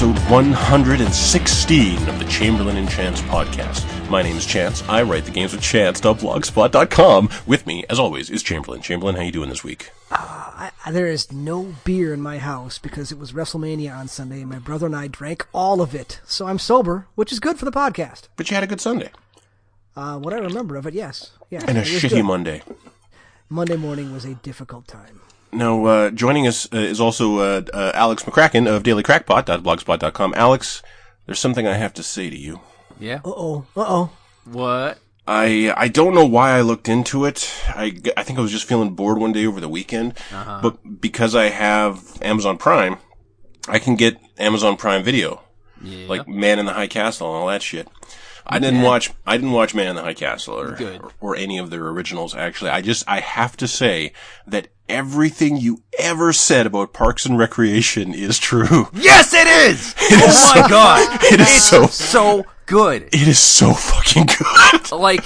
Welcome, world, to episode 116 of the Chamberlain and Chance podcast. My name is Chance. I write the games with Chance.blogspot.com. With me, as always, is Chamberlain. Chamberlain, how you doing this week? I, there is no beer in my house because it was WrestleMania on Sunday, and my brother and I drank all of it. So I'm sober, which is good for the podcast. But you had a good Sunday. Uh, what I remember of it, yes, yeah, And a shitty good. Monday. Monday morning was a difficult time. Now, uh, joining us uh, is also uh, uh, Alex McCracken of dailycrackpot.blogspot.com. Alex, there's something I have to say to you. Yeah. Uh oh, uh oh. What? I I don't know why I looked into it. I, I think I was just feeling bored one day over the weekend. But because I have Amazon Prime, I can get Amazon Prime Video, Yeah. like Man in the High Castle and all that shit. I didn't watch I didn't watch Man in the High Castle or, or or any of their originals actually. I just I have to say that everything you ever said about Parks and Recreation is true. yes, it is. is oh my so- god, it is it's so- so good. It is so fucking good. Like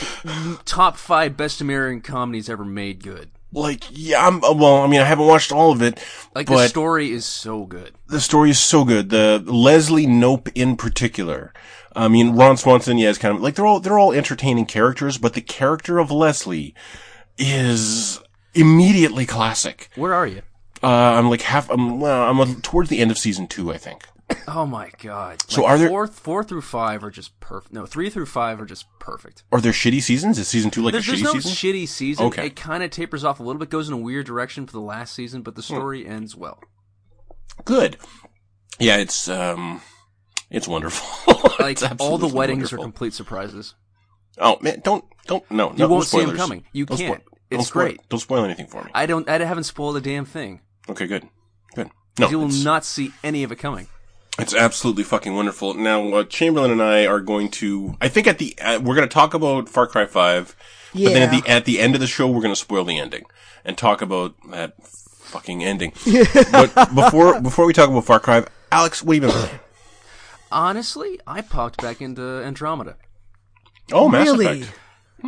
top five best American comedies ever made. Good. like yeah, I'm uh, well, I mean I haven't watched all of it, Like the story is so good. the story is so good. The Leslie Knope in particular. I mean, Ron Swanson, yeah, is kind of like they're all they're all entertaining characters, but the character of Leslie is immediately classic. Where are you? Uh, I'm like half. I'm well. I'm uh, towards the end of season two, I think. Oh my god. So Like, are there- four, four through five are just perfect? No, three through five are just perfect. Are there shitty seasons? Is season two like There's, a there's shitty no season? shitty season. Okay. It kind of tapers off a little bit, goes in a weird direction for the last season, but the Hmm. story ends well. Good. Yeah, it's um, it's wonderful. Like It's all the weddings wonderful. are complete surprises. Oh man, don't don't no. no You won't no see 'em spoilers. coming. You Don't can't. It's spoil- great. Don't spoil anything for me. I don't. I haven't spoiled a damn thing. Okay, good, good. No, you will not see any of it coming. It's absolutely fucking wonderful. Now, uh, Chamberlain and I are going to. I think at the uh, we're going to talk about Far Cry Five, yeah. but then at the at the end of the show we're going to spoil the ending and talk about that fucking ending. but before before we talk about Far Cry, Alex, what have you been playing? Honestly, I popped back into Andromeda Oh, Mass Really? Effect.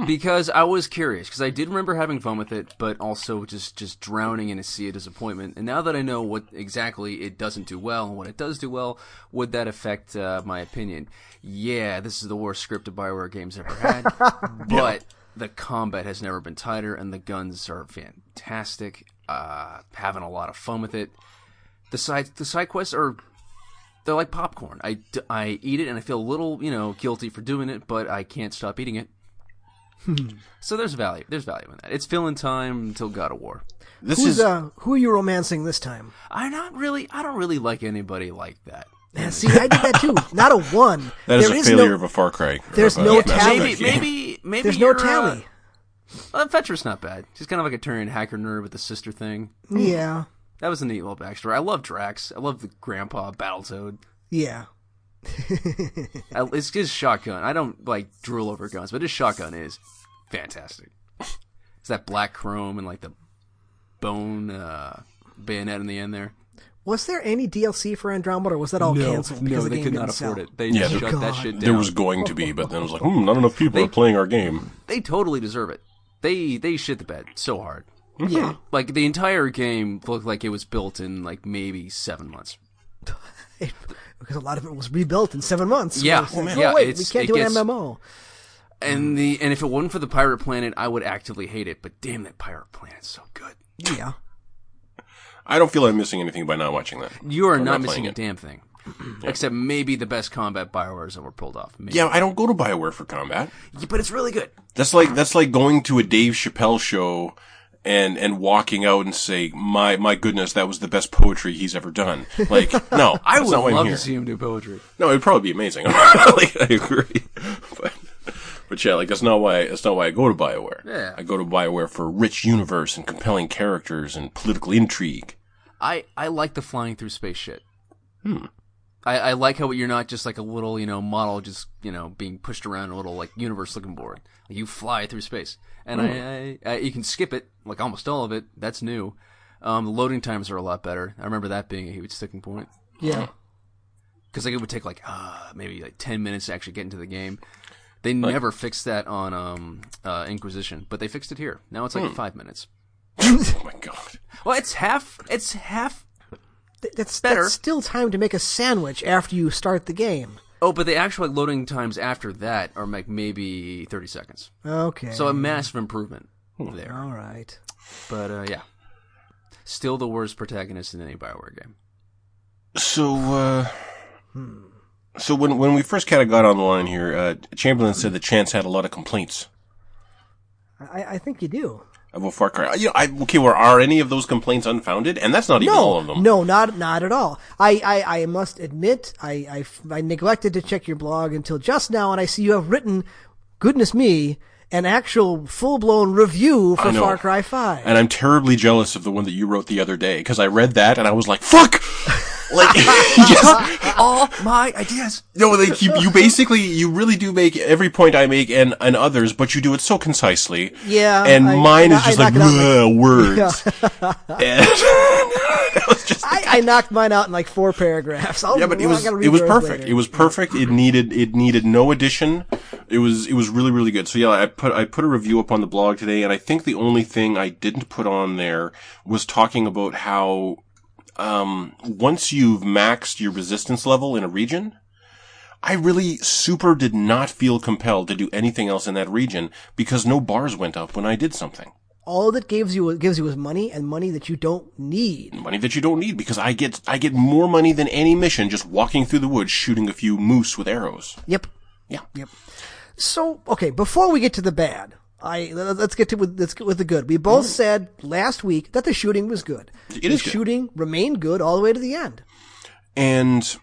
because I was curious because I did remember having fun with it, but also just just drowning in a sea of disappointment. And now that I know what exactly it doesn't do well and what it does do well, would that affect uh, my opinion? Yeah, this is the worst script scripted Bioware games ever had, but the combat has never been tighter, and the guns are fantastic. Uh, having a lot of fun with it. The side the side quests are they're like popcorn. I, I eat it and I feel a little, you know, guilty for doing it, but I can't stop eating it. so there's value. There's value in that. It's filling time until God of War. This Who's is uh, who are you romancing this time? I not really. I don't really like anybody like that. Yeah, see, I did that too. Not a one. that is There a failure no, of a Far Cry. there's no Mass tally. Effect Maybe, maybe, maybe. There's no tally. Uh, uh, Vetra's not bad. She's kind of like a Turian hacker nerd with the sister thing. Yeah, That was a neat little backstory. I love Drack. I love the Grandpa Battletoad. yeah. I, it's his shotgun. I don't like drool over guns, but his shotgun is fantastic. It's that black chrome and like the bone uh, bayonet in the end there. Was there any DLC for Andromeda, or was that all canceled? no, because the they game could not afford sell? it. They Yeah, shut there- that shit down. There was going to be, but then it was like, hmm, not enough people are playing our game. They totally deserve it. They they shit the bed so hard. Uh-huh. Yeah, Like the entire game looked like it was built in like maybe seven months. because a lot of it was rebuilt in seven months. Yeah. So oh, it's Yeah, oh wait, we can't do gets- an MMO. And the and if it wasn't for the pirate planet, I would actively hate it. But damn, that pirate planet's so good. Yeah, I don't feel like I'm missing anything by not watching that. You are I'm not, not missing a it. damn thing, except maybe the best combat Biowares ever pulled off. Maybe. Yeah, I don't go to Bioware for combat. Yeah, but it's really good. That's like that's like going to a Dave Chappelle show and and walking out and say, "My my goodness, that was the best poetry he's ever done." Like, no, I would love to see him do poetry. No, it'd probably be amazing. like, I agree, but but yeah, like that's not why that's not why I go to Bioware. Yeah. I go to Bioware for a rich universe and compelling characters and political intrigue. I I like the flying through space shit. Hmm. I, I like how you're not just like a little, you know, model just, you know, being pushed around a little like universe looking board. Like, you fly through space. And I, I, I, you can skip it, like almost all of it. That's new. Um, the loading times are a lot better. I remember that being a huge sticking point. yeah. Because like, it would take like, uh, maybe like 10 minutes to actually get into the game. They never fixed that on, um, uh, Inquisition, but they fixed it here. Now it's like five minutes. Oh my god. Well, it's half, it's half th- that's Better. that's still time to make a sandwich after you start the game. Oh, but the actual like, loading times after that are like maybe 30 seconds. Okay. So a massive improvement there. all right. But uh, yeah, still the worst protagonist in any Bioware game. So, uh, so when when we first kind of got on the line here, uh, Chamberlain said that Chance had a lot of complaints I, I think you do. About Far Cry. You know, I, okay, well, are any of those complaints unfounded? And that's not even all of them. no, not not at all. I, I, I must admit, I, I, I neglected to check your blog until just now, and I see you have written, goodness me, an actual full blown review for Far Cry Five. And I'm terribly jealous of the one that you wrote the other day because I read that and I was like, "Fuck!" Like, yes, All my ideas. no, like you, you basically, you really do make every point I make and and others, but you do it so concisely. Yeah, and I- mine I- is just I like out "Ugh," words. And that was just I, I knocked mine out in like four paragraphs. I'll, yeah, but it was it was perfect. later. It was perfect. It needed it needed no addition. It was it was really really good. So yeah, I put I put a review up on the blog today, and I think the only thing I didn't put on there was talking about how um, once you've maxed your resistance level in a region. I really super did not feel compelled to do anything else in that region because no bars went up when I did something. all that gives you gives you is money and money that you don't need. Money that you don't need because I get I get more money than any mission just walking through the woods shooting a few moose with arrows. Yep. Yeah. Yep. So okay, before we get to the bad, I let- let's get to with let's get with the good. We both said last week that the shooting was good. It the is good. shooting remained good all the way to the end. and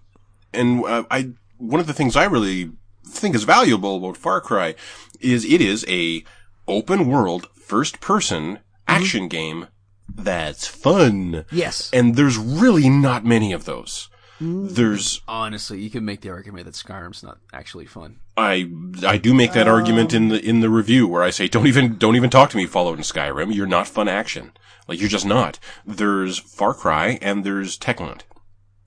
and uh, I one of the things I really think is valuable about Far Cry is it is a open world first person action game that's fun. Yes. And there's really not many of those. Mm. There's Honestly, you can make the argument that Skyrim's not actually fun. I I do make that argument in the in the review where I say don't even don't even talk to me Fallout and Skyrim. You're not fun action. Like you're just not. There's Far Cry and there's Techland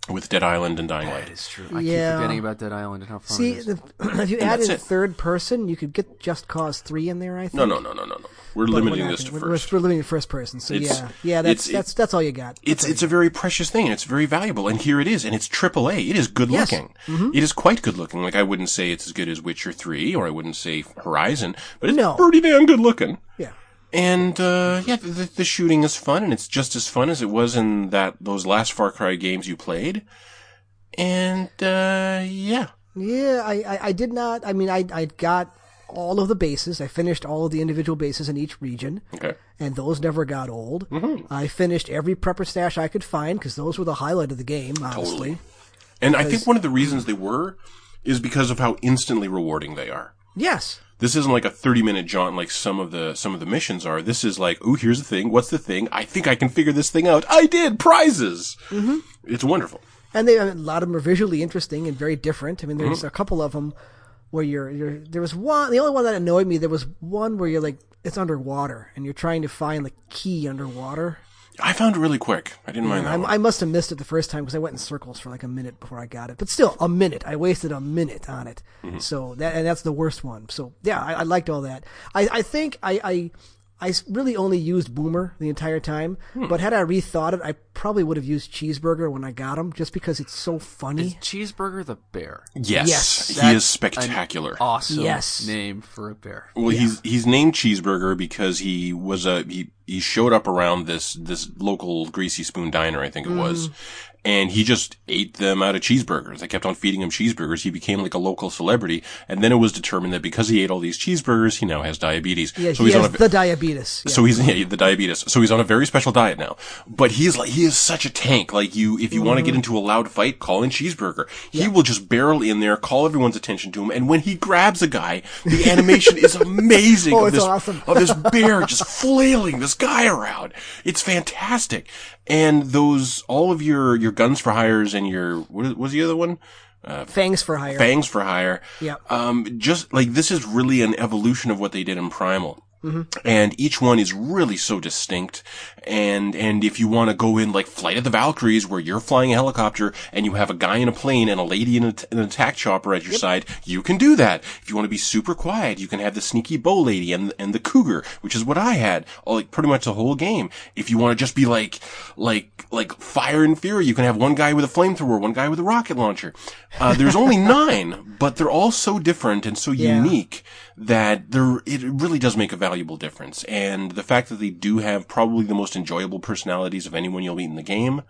with Dead Island and Dying Light. That is true. I Yeah. keep forgetting about Dead island and how fun See, it is. the, if you that's added it. third person, you could get Just Cause three in there. I think. No, no, no, no, no, no. We're But limiting we're this to gonna- we're- 1st We're, limiting to first person. So It's- yeah, yeah, that's it's- that's that's all you got. It's it's a very precious thing and it's very valuable and here it is and it's triple A. It is good Yes. looking. Mm-hmm. It is quite good looking. Like I wouldn't say it's as good as Witcher 3 or I wouldn't say Horizon, but it's No. pretty damn good looking. yeah. And uh yeah, the, the shooting is fun and it's just as fun as it was in that those last Far Cry games you played. And uh yeah. Yeah, I, I, I did not. I mean, I, I got all of the bases. I finished all of the individual bases in each region, Okay. and those never got old. Mm-hmm. I finished every prepper stash I could find because those were the highlight of the game, honestly. And I think one of the reasons they were is because of how instantly rewarding they are. Yes. This isn't like a 30 minute jaunt like some of the some of the missions are. This is like, oh here's the thing. What's the thing? I think I can figure this thing out. I did. Prizes." Mm-hmm. It's wonderful. And they, a lot of them are visually interesting and very different. I mean, there's Mm-hmm. a couple of them where you're, you're, there was one, the only one that annoyed me, there was one where you're like, it's underwater and you're trying to find the key underwater. I found it really quick. I didn't mind that. I, one. I must have missed it the first time because I went in circles for like a minute before I got it. But still, a minute. I wasted a minute on it. Mm-hmm. So that and that's the worst one. So yeah, I, I liked all that. I, I think I, I I s- really only used Boomer the entire time. Hmm. But had I rethought it, I probably would have used Cheeseburger when I got him, just because it's so funny. Cheeseburger the bear. yes, Yes, he That's is spectacular. Awesome Yes. name for a bear. Well, he's he's named Cheeseburger because he was a he he showed up around this this local greasy spoon diner, I think it was, Mm-hmm. and he just ate them out of cheeseburgers. They kept on feeding him cheeseburgers. He became like a local celebrity, and then it was determined that because he ate all these cheeseburgers, he now has diabetes. Yeah, so he he's has on a the diabetes. Yeah. So he's yeah, the diabetes. So he's on a very special diet now. But he's like he is such a tank. Like you, if you want to get into a loud fight, call in Cheeseburger. He will just barrel in there, call everyone's attention to him, and when he grabs a guy, the animation is amazing. Oh, of it's this, awesome. of this bear just flailing this guy around. It's fantastic. And those all of your your guns for hires and your what was the other one? Fangs for hire. Fangs for hire. Yeah. Um, just like this is really an evolution of what they did in Primal. And each one is really so distinct. And, and if you want to go in like Flight of the Valkyries, where you're flying a helicopter and you have a guy in a plane and a lady in a, an attack chopper at your side, you can do that. If you want to be super quiet, you can have the sneaky bow lady and, and the cougar, which is what I had, all, like pretty much the whole game. If you want to just be like, like, like fire and fury, you can have one guy with a flamethrower, one guy with a rocket launcher. Uh, there's only nine, but they're all so different and so Yeah. unique that there, it really does make a valuable difference. And the fact that they do have probably the most enjoyable personalities of anyone you'll meet in the game.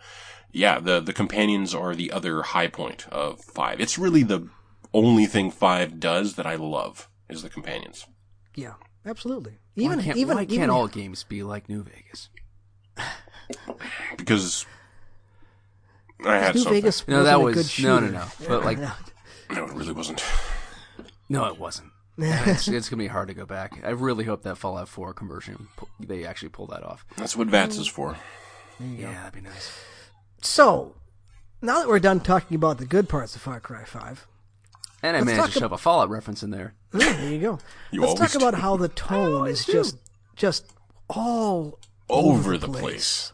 Yeah, the, the companions are the other high point of five. It's really the only thing five does that I love is the companions. Yeah, absolutely. Even why can't, even why can't all games be like New Vegas? Because I had New something. Vegas No, wasn't that a was- good no, no, no. But, like- No, it really wasn't. No, it wasn't. It's, it's gonna be hard to go back. I really hope that Fallout 4 conversion they actually pull that off. That's what VATS is for. Yeah, that'd be nice. So now that we're done talking about the good parts of Far Cry Five, And I Let's managed talk to shove a Fallout reference in there. yeah, there you go. You Let's always talk about how the tone is just just all Over the place.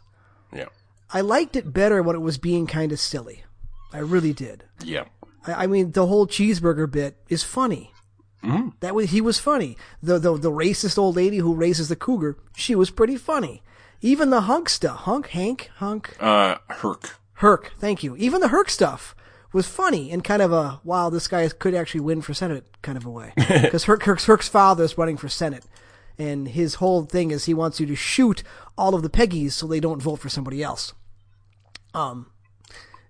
Yeah. I liked it better when it was being kind of silly. I really did. Yeah. I, I mean, the whole cheeseburger bit is funny. Mm-hmm. That was he was funny. The, the the racist old lady who raises the cougar, she was pretty funny. Even the hunk stuff, hunk, Hank, hunk, Uh, Herc. Herc. Thank you. Even the Herc stuff was funny in kind of a wow, this guy could actually win for Senate kind of a way. Because Herc, Herc's, Herc's father is running for Senate, and his whole thing is he wants you to shoot all of the Peggies so they don't vote for somebody else. Um,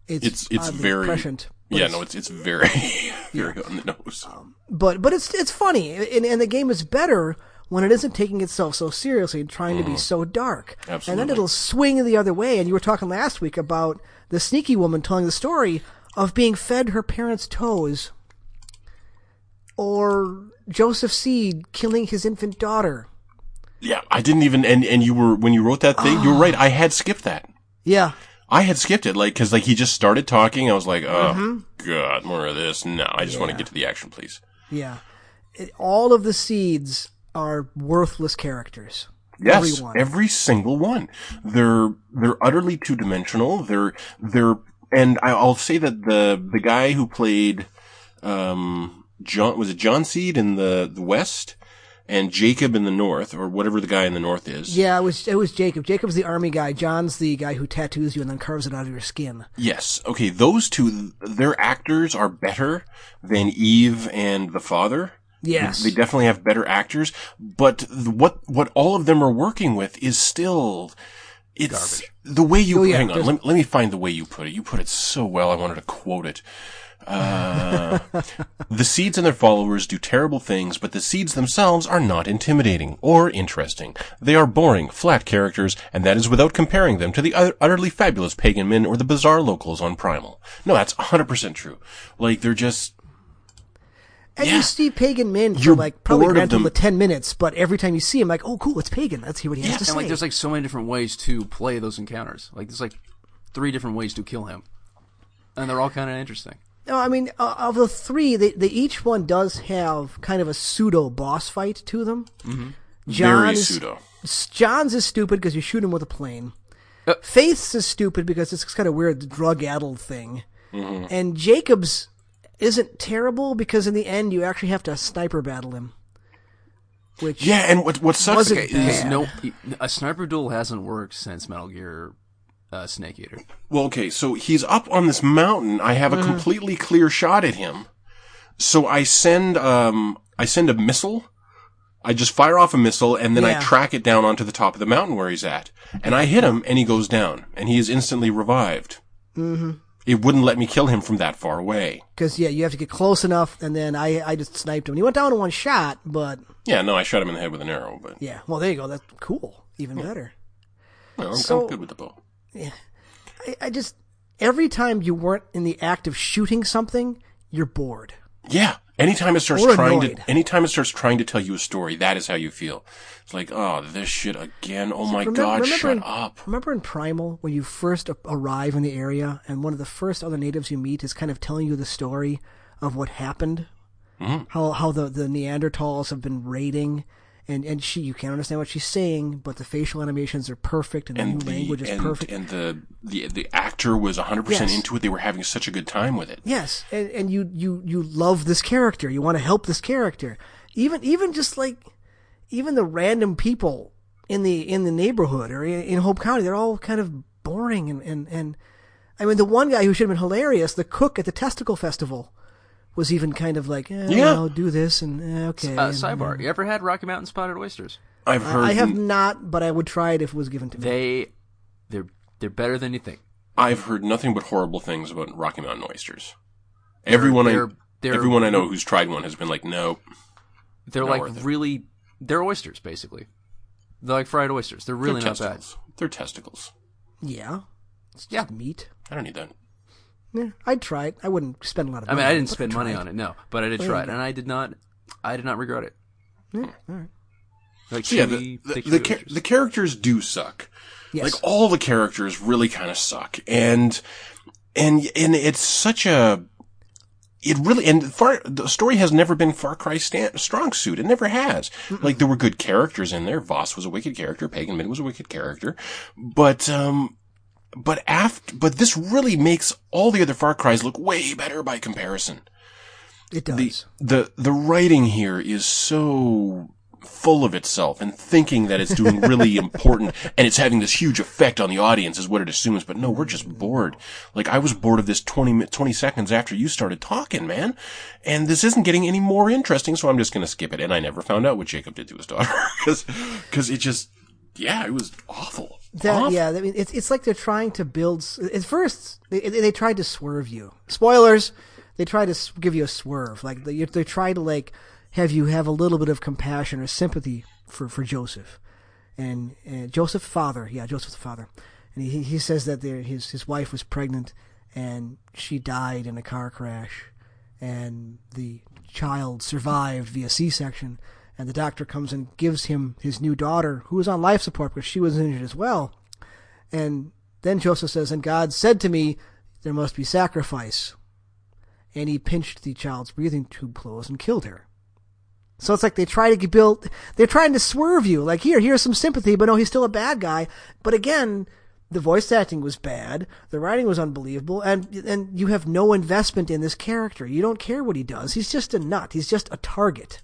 it's It's it's very prescient. Yeah no it's it's very very on the nose. but but it's it's funny, and, and the game is better when it isn't taking itself so seriously and trying to be so dark. Absolutely. And Mm-hmm. Then it'll swing the other way. And you were talking last week about the sneaky woman telling the story of being fed her parents' toes, or Joseph Seed killing his infant daughter. yeah, I didn't even and and you were when you wrote that thing, you were right. I had skipped that. Yeah, I had skipped it, like, cause like he just started talking. I was like, oh Mm-hmm. god, more of this. No, I just want to get to the action, please. yeah. It, all of the seeds are worthless characters. Yes, Everyone. every single one. They're they're utterly two dimensional. They're they're and I'll say that the the guy who played um John was it John Seed in the the West and Jacob in the North or whatever the guy in the North is. Yeah, it was it was Jacob. Jacob's the army guy. John's the guy who tattoos you and then carves it out of your skin. Yes. Okay. Those two, their actors are better than Eve and the father. Yes. They definitely have better actors, but th- what what all of them are working with is still it's the way you Oh, yeah, hang on. Let, let me find the way you put it. You put it so well. I wanted to quote it. Uh, the seeds and their followers do terrible things, but the seeds themselves are not intimidating or interesting. They are boring, flat characters, and that is without comparing them to the ut- utterly fabulous Pagan Min or the bizarre locals on Primal. No, that's 100% true. Like, they're just, And Yeah. you see Pagan Min for You're like probably bored of them. to ten minutes, but every time you see him, like, oh, cool, it's Pagan. Let's hear what he has to And say. like, there's like so many different ways to play those encounters. Like, there's like three different ways to kill him, and they're all kind of interesting. No, I mean, uh, of the three, they, they each one does have kind of a pseudo boss fight to them. Mm-hmm. very pseudo. John's is stupid because you shoot him with a plane. Uh, Faith's is stupid because it's kind of weird drug addled thing. Mm-hmm. And Jacob's isn't terrible because in the end you actually have to sniper battle him. Which Yeah, and what, what sucks Wasn't is. No, a sniper duel hasn't worked since Metal Gear uh, Snake Eater. Well, okay, so he's up on this mountain. I have a Mm-hmm. completely clear shot at him. So I send, um, I send a missile. I just fire off a missile and then Yeah. I track it down onto the top of the mountain where he's at. And I hit him and he goes down and he is instantly revived. Mm-hmm. It wouldn't let me kill him from that far away. Because yeah, you have to get close enough, and then I I just sniped him. He went down in one shot, but Yeah, no, I shot him in the head with an arrow, but yeah. Well, there you go. That's cool. Even better. well, I'm, So- I'm good with the bow. I, I just every time you weren't in the act of shooting something, you're bored. Yeah. Anytime it starts Or trying annoyed. to, anytime it starts trying to tell you a story, that is how you feel. It's like, oh, this shit again. Oh my god, remember shut in, up. Remember in Primal when you first arrive in the area and one of the first other natives you meet is kind of telling you the story of what happened, Mm-hmm. how how the the Neanderthals have been raiding, and and she you can't understand what she's saying, but the facial animations are perfect and the and the language is and, perfect. and the the the actor was 100 percent into it. They were having such a good time with it. Yes, and, and you, you, you love this character. You want to help this character. Even even just like even the random people in the in the neighborhood or in, in Hope County, they're all kind of boring and, and, and I mean the one guy who should have been hilarious, the cook at the testicle festival, was even kind of like, eh, Yeah. well, do this and eh, okay. Uh, and- sidebar: You ever had Rocky Mountain spotted oysters? I've heard. I have not, but I would try it if it was given to me. They, they're they're better than you think. I've heard nothing but horrible things about Rocky Mountain oysters. Everyone they're- I they're- everyone I know who's tried one has been like, no. They're Not like worth it. really, they're oysters basically. They're like fried oysters. They're really they're not bad. They're testicles. yeah, it's Yeah. just meat. I don't need that. Yeah, I'd try it. I wouldn't spend a lot of I mean, I didn't spend money on it, no, but I did try it, and I did not, I did not regret it. Yeah, all right. Like So yeah, the the, the, chewy char- oysters. the characters do suck. Yes. Like all the characters really kind of suck, and and and it's such a it really and far the story has never been Far Cry stand, strong suit. It never has. Like there were good characters in there. Vaas was a wicked character. Pagan Min was a wicked character, but um, but after but this really makes all the other Far Cries look way better by comparison. It does. the the the writing here is so full of itself and thinking that it's doing really important and it's having this huge effect on the audience is what it assumes but no we're just bored. Like i was bored of this 20 20 seconds after you started talking man and this isn't getting any more interesting so i'm just going to skip it and i never found out what jacob did to his daughter cuz cuz it just yeah it was awful That, Awful. yeah, I mean, it's it's like they're trying to build. At first, they they tried to swerve you. Spoilers. They try to give you a swerve. Like they they try to like have you have a little bit of compassion or sympathy for for Joseph, and, and Joseph's father. Yeah, Joseph's father, and he he says that there his his wife was pregnant and she died in a car crash, and the child survived via C-section. And the doctor comes and gives him his new daughter, who was on life support because she was injured as well. And then Joseph says, And God said to me, There must be sacrifice. And he pinched the child's breathing tube closed and killed her. So it's like they try to build, they're trying to swerve you. Like, here, here's some sympathy, but no, he's still a bad guy. But again, the voice acting was bad, the writing was unbelievable, and and you have no investment in this character. You don't care what he does. He's just a nut. He's just a target.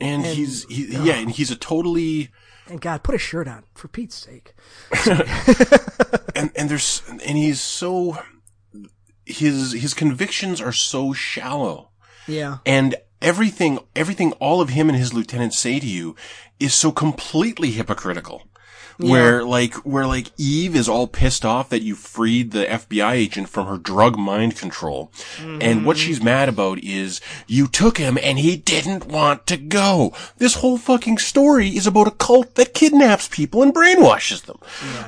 And, he's he, yeah and he's a totally And God, put a shirt on for Pete's sake. and and there's and he's so his his convictions are so shallow Yeah. and everything everything all of him and his lieutenants say to you is so completely hypocritical where like where like Eve is all pissed off that you freed the FBI agent from her drug mind control. And what mm-hmm. she's mad about is you took him and he didn't want to go. This whole fucking story is about a cult that kidnaps people and brainwashes them.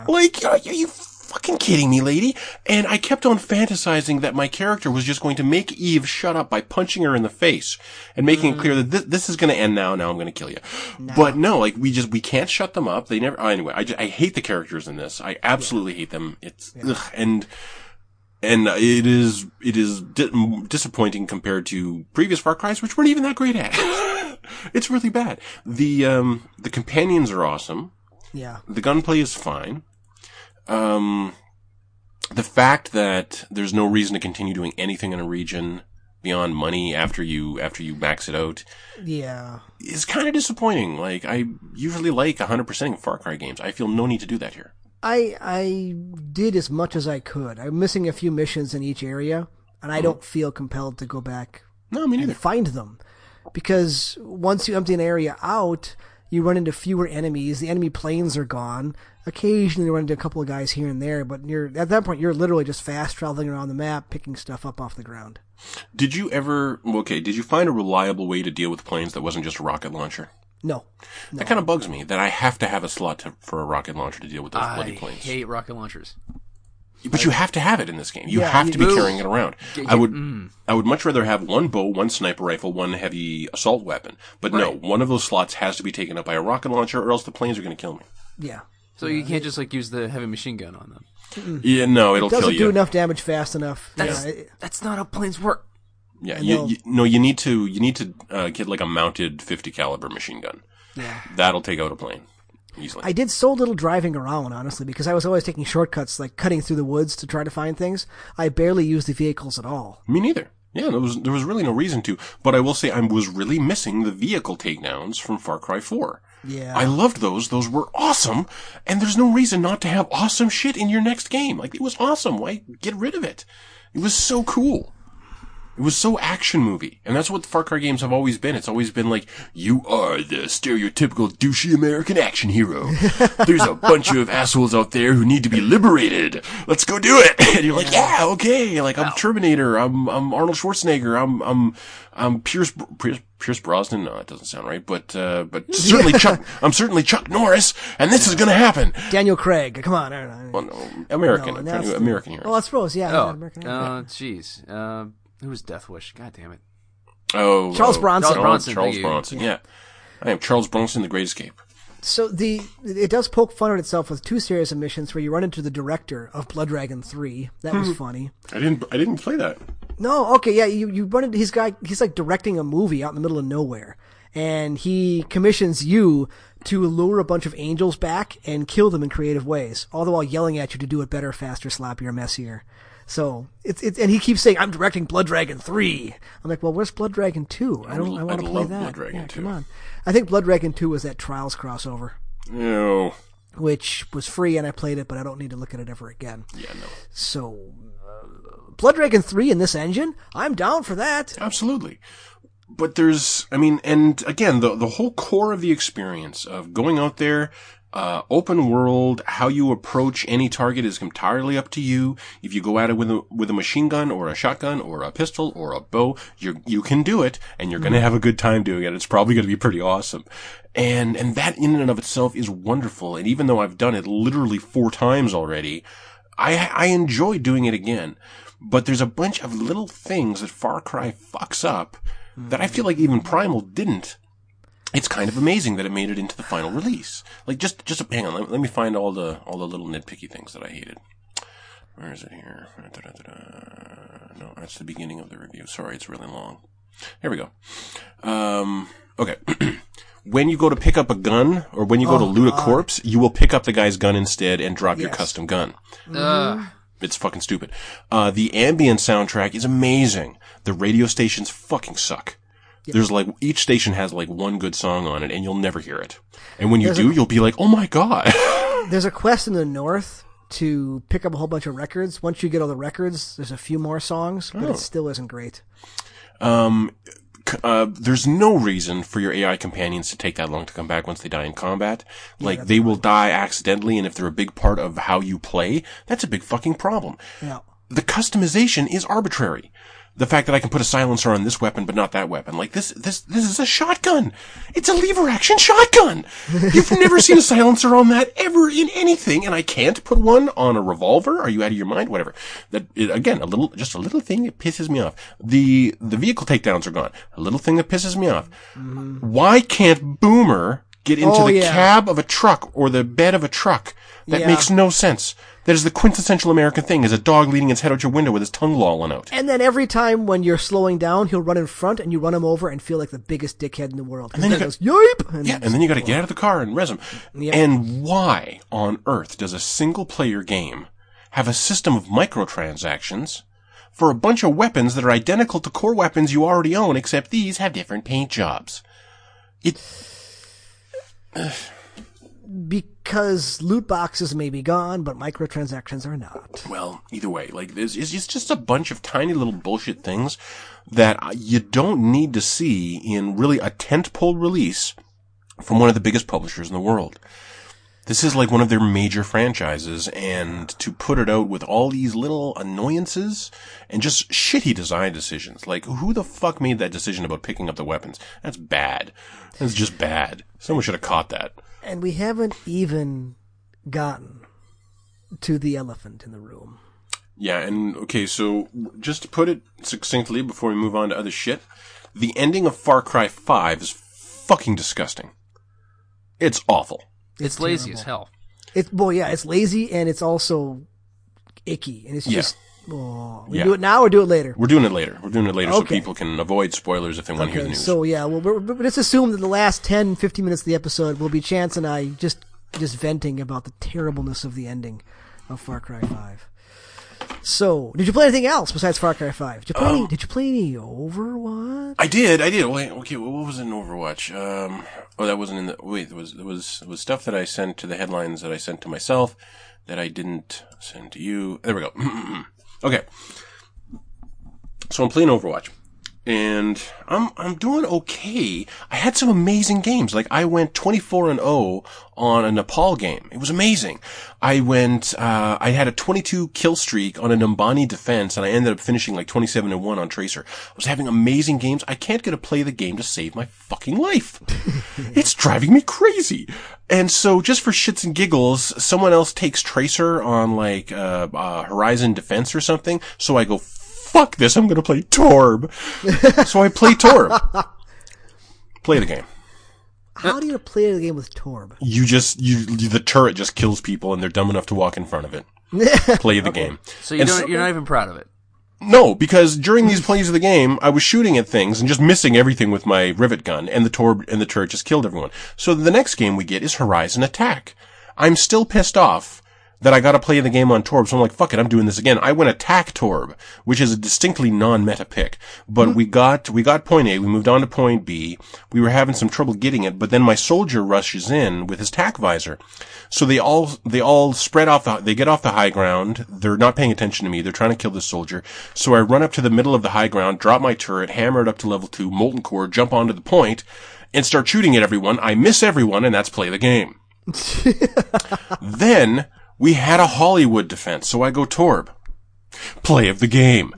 Like are you fucking kidding me, lady? And I kept on fantasizing that my character was just going to make Eve shut up by punching her in the face and making it clear that this, this is going to end now. Now I'm going to kill you. But no, like we just, we can't shut them up. They never, anyway, I, just, I hate the characters in this. I absolutely hate them. It's, ugh, and, and it is, it is di- disappointing compared to previous Far Cries, which weren't even that great at. it's really bad. The, um, the companions are awesome. Yeah. The gunplay is fine. Um, the fact that there's no reason to continue doing anything in a region beyond money after you after you max it out Yeah. is kind of disappointing. Like I usually like 100% of Far Cry games. I feel no need to do that here. I I did as much as I could. I'm missing a few missions in each area, and I don't feel compelled to go back No, me neither. and find them. Because once you empty an area out, you run into fewer enemies. The enemy planes are gone. Occasionally, you run into a couple of guys here and there, but you're at that point you're literally just fast traveling around the map, picking stuff up off the ground. Did you ever okay, did you find a reliable way to deal with planes that wasn't just a rocket launcher? No, That kind of bugs me that I have to have a slot to, for a rocket launcher to deal with those I bloody planes. I hate rocket launchers. But you have to have it in this game. You Yeah, have to be do. carrying it around. I would, I would much rather have one bow, one sniper rifle, one heavy assault weapon. But no, one of those slots has to be taken up by a rocket launcher, or else the planes are going to kill me. yeah, So you can't just like use the heavy machine gun on them. Yeah, no, it'll kill doesn't you. do enough damage fast enough. That's Yeah, that's not how planes work. Yeah, you, you, no, you need to, you need to uh, get like a mounted 50 caliber machine gun. Yeah. That'll take out a plane easily. I did so little driving around, honestly, because I was always taking shortcuts, like cutting through the woods to try to find things. I barely used the vehicles at all. Me neither. Yeah, there was there was really no reason to. But I will say I was really missing the vehicle takedowns from Far Cry 4. Yeah. I loved those. Those were awesome. And there's no reason not to have awesome shit in your next game. Like, it was awesome. Why get rid of it? It was so cool. It was so action movie. And that's what the Far Cry games have always been. It's always been like, you are the stereotypical douchey American action hero. There's a bunch of assholes out there who need to be liberated. Let's go do it. And you're like, yeah, okay. Like, I'm Terminator. I'm, I'm Arnold Schwarzenegger. I'm, I'm, I'm Pierce, Pierce, Pierce Brosnan. No, that doesn't sound right. But, uh, but certainly Chuck, I'm certainly Chuck Norris. And this is gonna happen. Daniel Craig. Come on. I don't know. Well, no, American. No, I'm now trying to- it's- American hero. Well, I suppose, yeah. Oh, yeah, American uh, jeez. Who was Death Wish? God damn it. Oh, Charles oh, Bronson. Charles Bronson, Charles. Bronson. Yeah. I am Charles Bronson, The Great Escape. So the it does poke fun at itself with two series of missions where you run into the director of Blood Dragon Three. That Hmm. was funny. I didn't. I didn't play that. No, okay, yeah, you you run into he's guy he's like directing a movie out in the middle of nowhere, and he commissions you to lure a bunch of angels back and kill them in creative ways, all the while yelling at you to do it better, faster, sloppier, messier. So it's it's and he keeps saying I'm directing Blood Dragon Three. I'm like, well, where's Blood Dragon Two? I don't. I want to play that. Blood Dragon yeah, 2. come on. I think Blood Dragon Two was that Trials crossover, No. which was free, and I played it, but I don't need to look at it ever again. Yeah, no. So, uh, Blood Dragon 3 in this engine? I'm down for that. Absolutely. But there's, I mean, and again, the the whole core of the experience of going out there, uh, open world, how you approach any target is entirely up to you. If you go at it with a with a machine gun or a shotgun or a pistol or a bow, you you can do it, and you're gonna have a good time doing it. It's probably gonna be pretty awesome. And and that in and of itself is wonderful. And even though I've done it literally four times already, I I enjoy doing it again. But there's a bunch of little things that Far Cry fucks up that I feel like even Primal didn't. It's kind of amazing that it made it into the final release. Like just just hang on, let, let me find all the all the little nitpicky things that I hated. Where is it here? Da-da-da-da. No, that's the beginning of the review. Sorry, it's really long. Here we go. Um, okay. when you go to pick up a gun, or when you go to loot a corpse, you will pick up the guy's gun instead and drop your custom gun. Ugh. It's fucking stupid. Uh, the ambient soundtrack is amazing. The radio stations fucking suck. There's like, each station has like one good song on it and you'll never hear it. And when you There's do, a- you'll be like, oh my god. There's a quest in the north to pick up a whole bunch of records. Once you get all the records, there's a few more songs, but it still isn't great. C- uh, there's no reason for your AI companions to take that long to come back once they die in combat. Like, they will die accidentally and if they're a big part of how you play, that's a big fucking problem. Yeah. the customization is arbitrary. The fact that I can put a silencer on this weapon but not that weapon. Like this this this is a shotgun. It's a lever action shotgun. You've never seen a silencer on that ever in anything and I can't put one on a revolver? Are you out of your mind? Whatever. That again, a little just a little thing that pisses me off. The the vehicle takedowns are gone. A little thing that pisses me off. Mm-hmm. Why can't Boomer get into Oh, the yeah. cab of a truck or the bed of a truck? That Yeah. makes no sense. That is the quintessential American thing: is a dog leading its head out your window with his tongue lolling out. And then every time when you're slowing down, he'll run in front and you run him over and feel like the biggest dickhead in the world. And then he goes, yipe! And Yeah, and then you got to get out of the car and res him. Yep. And why on earth does a single-player game have a system of microtransactions for a bunch of weapons that are identical to core weapons you already own, except these have different paint jobs? It because loot boxes may be gone, but microtransactions are not. Well, either way, like this is it's just a bunch of tiny little bullshit things that you don't need to see in really a tentpole release from one of the biggest publishers in the world. This is like one of their major franchises, and to put it out with all these little annoyances and just shitty design decisions. Like, who the fuck made that decision about picking up the weapons? That's bad. That's just bad. Someone should have caught that. And we haven't even gotten to the elephant in the room. Yeah, and okay, so just to put it succinctly before we move on to other shit, the ending of Far Cry 5 is fucking disgusting. It's awful. It's lazy as hell. It's well, yeah, it's lazy and it's also icky, and it's Yeah. just Oh, we Yeah. do it now or do it later? We're doing it later. We're doing it later so people can avoid spoilers if they want to hear the news. so yeah, well, we're, we're, let's assume that the last 10, 15 minutes of the episode will be Chance and I just just venting about the terribleness of the ending of Far Cry Five. So, did you play anything else besides Far Cry Five? Did you play? Um, any, did you play any Overwatch? I did, I did. Wait, okay, what was in Overwatch? Um, oh, that wasn't in the. Wait, there was there was there was stuff that I sent to the headlines that I sent to myself that I didn't send to you. There we go. okay, so I'm playing Overwatch, and I'm I'm doing okay. I had some amazing games. Like I went 24 and 0 on a Nepal game. It was amazing. I went. Uh, I had a 22 kill streak on a Numbani defense, and I ended up finishing like 27 and 1 on Tracer. I was having amazing games. I can't get to play the game to save my fucking life. it's driving me crazy. And so, just for shits and giggles, someone else takes Tracer on like uh, uh, Horizon Defense or something. So I go, fuck this. I'm gonna play Torb. so I play Torb. Play the game. How do you play the game with Torb? You just you, you the turret just kills people and they're dumb enough to walk in front of it. Play the game. So you And don't, so- you're not even proud of it. No, because during these plays of the game, I was shooting at things and just missing everything with my rivet gun, and the torb and the turret just killed everyone. So the next game we get is Horizon Attack. I'm still pissed off that I gotta play the game on Torb, so I'm like, fuck it, I'm doing this again. I went Attack Torb, which is a distinctly non-meta pick. But mm-hmm. we got, we got point A, we moved on to point B, we were having some trouble getting it, but then my soldier rushes in with his tack visor. So they all, they all spread off the, they get off the high ground, they're not paying attention to me, they're trying to kill the soldier. So I run up to the middle of the high ground, drop my turret, hammer it up to level 2, molten core, jump onto the point, and start shooting at everyone. I miss everyone, and that's play the game. Then we had a Hollywood defense, so I go Torb. Play of the game.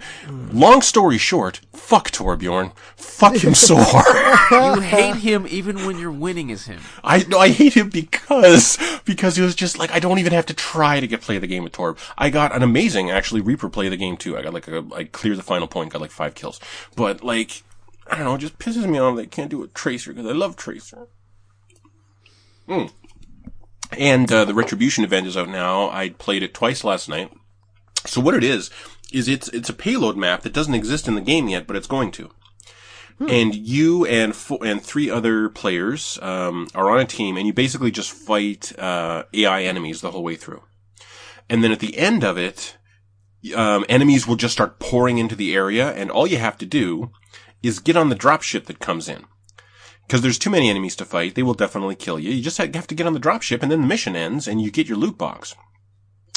Long story short, fuck Torbjorn. Fuck him so hard. You hate him even when you're winning as him. I no, I hate him because because he was just like I don't even have to try to get play of the game with Torb. I got an amazing actually Reaper play of the game too. I got like a I cleared the final point, got like five kills. But like I don't know, it just pisses me off that I can't do a Tracer because I love Tracer. Hmm. And uh, the Retribution event is out now. I played it twice last night. So what it is is it's it's a payload map that doesn't exist in the game yet, but it's going to. And you and fo- and three other players um, are on a team, and you basically just fight uh, AI enemies the whole way through. And then at the end of it, um, enemies will just start pouring into the area, and all you have to do is get on the dropship that comes in. Because there's too many enemies to fight, they will definitely kill you. You just have to get on the dropship, and then the mission ends, and you get your loot box.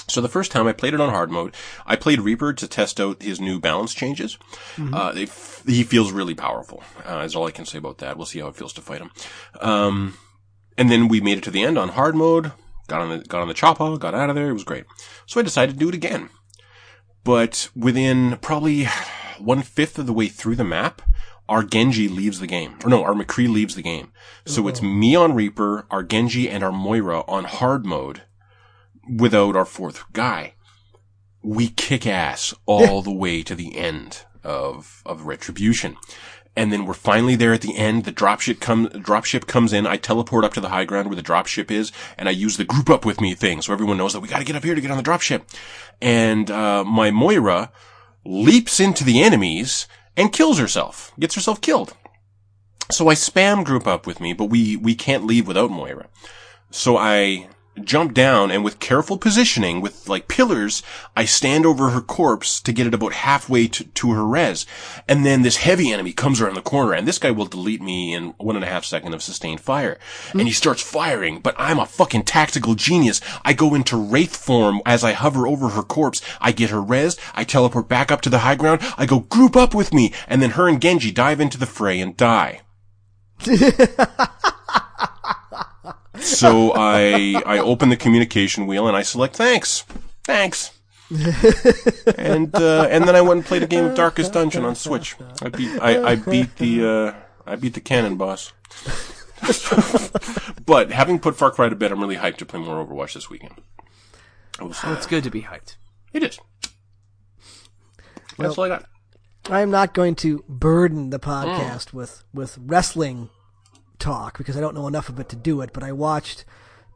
So the first time I played it on hard mode, I played Reaper to test out his new balance changes. Uh, f- he feels really powerful. Uh, is all I can say about that. We'll see how it feels to fight him. Um, and then we made it to the end on hard mode. Got on the got on the chopper, got out of there. It was great. So I decided to do it again. But within probably one fifth of the way through the map, our Genji leaves the game. Or no, our McCree leaves the game. So it's me on Reaper, our Genji, and our Moira on hard mode without our fourth guy. We kick ass all the way to the end of, of Retribution. And then we're finally there at the end. The dropship come, dropship comes in. I teleport up to the high ground where the dropship is, and I use the group up with me thing, so everyone knows that we gotta get up here to get on the dropship. And, uh, my Moira leaps into the enemies and kills herself. Gets herself killed. So I spam group up with me, but we, we can't leave without Moira. So I jump down and with careful positioning, with like pillars, I stand over her corpse to get it about halfway to, to her res. And then this heavy enemy comes around the corner and this guy will delete me in one and a half second of sustained fire. And he starts firing, but I'm a fucking tactical genius. I go into wraith form as I hover over her corpse. I get her res. I teleport back up to the high ground. I go group up with me. And then her and Genji dive into the fray and die. So I I open the communication wheel and I select thanks, thanks, and uh, and then I went and played a game of Darkest Dungeon on Switch. I beat I, I beat the uh, I beat the cannon boss. but having put Far Cry to bed, I'm really hyped to play more Overwatch this weekend. I will say It's good to be hyped. it is. That's all I got. I'm not going to burden the podcast with with wrestling talk because I don't know enough of it to do it. But I watched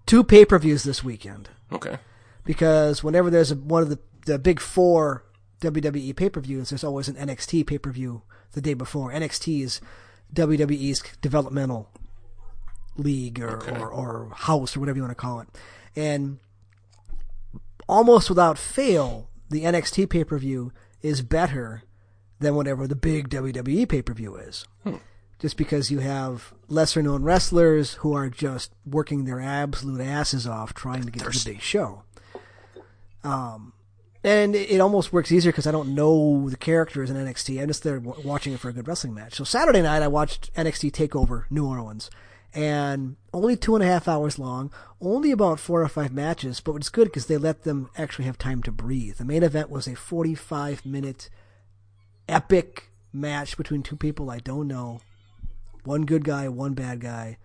two pay per views this weekend Okay. because whenever there's a, one of the the big four WWE pay per views, there's always an NXT pay per view the day before. NXT is WWE's developmental league or, Okay. or, or house or whatever you want to call it. And almost without fail, the NXT pay per view is better than whatever the big WWE pay per view is. Hmm. Just because you have lesser known wrestlers who are just working their absolute asses off trying to get to the big show. Um, and it it almost works easier because I don't know the characters in NXT. I'm just there w- watching it for a good wrestling match. So Saturday night, I watched NXT Takeover New Orleans, and only two and a half hours long, only about four or five matches. But it's good because they let them actually have time to breathe. The main event was a 45 minute epic match between two people I don't know, one good guy, one bad guy,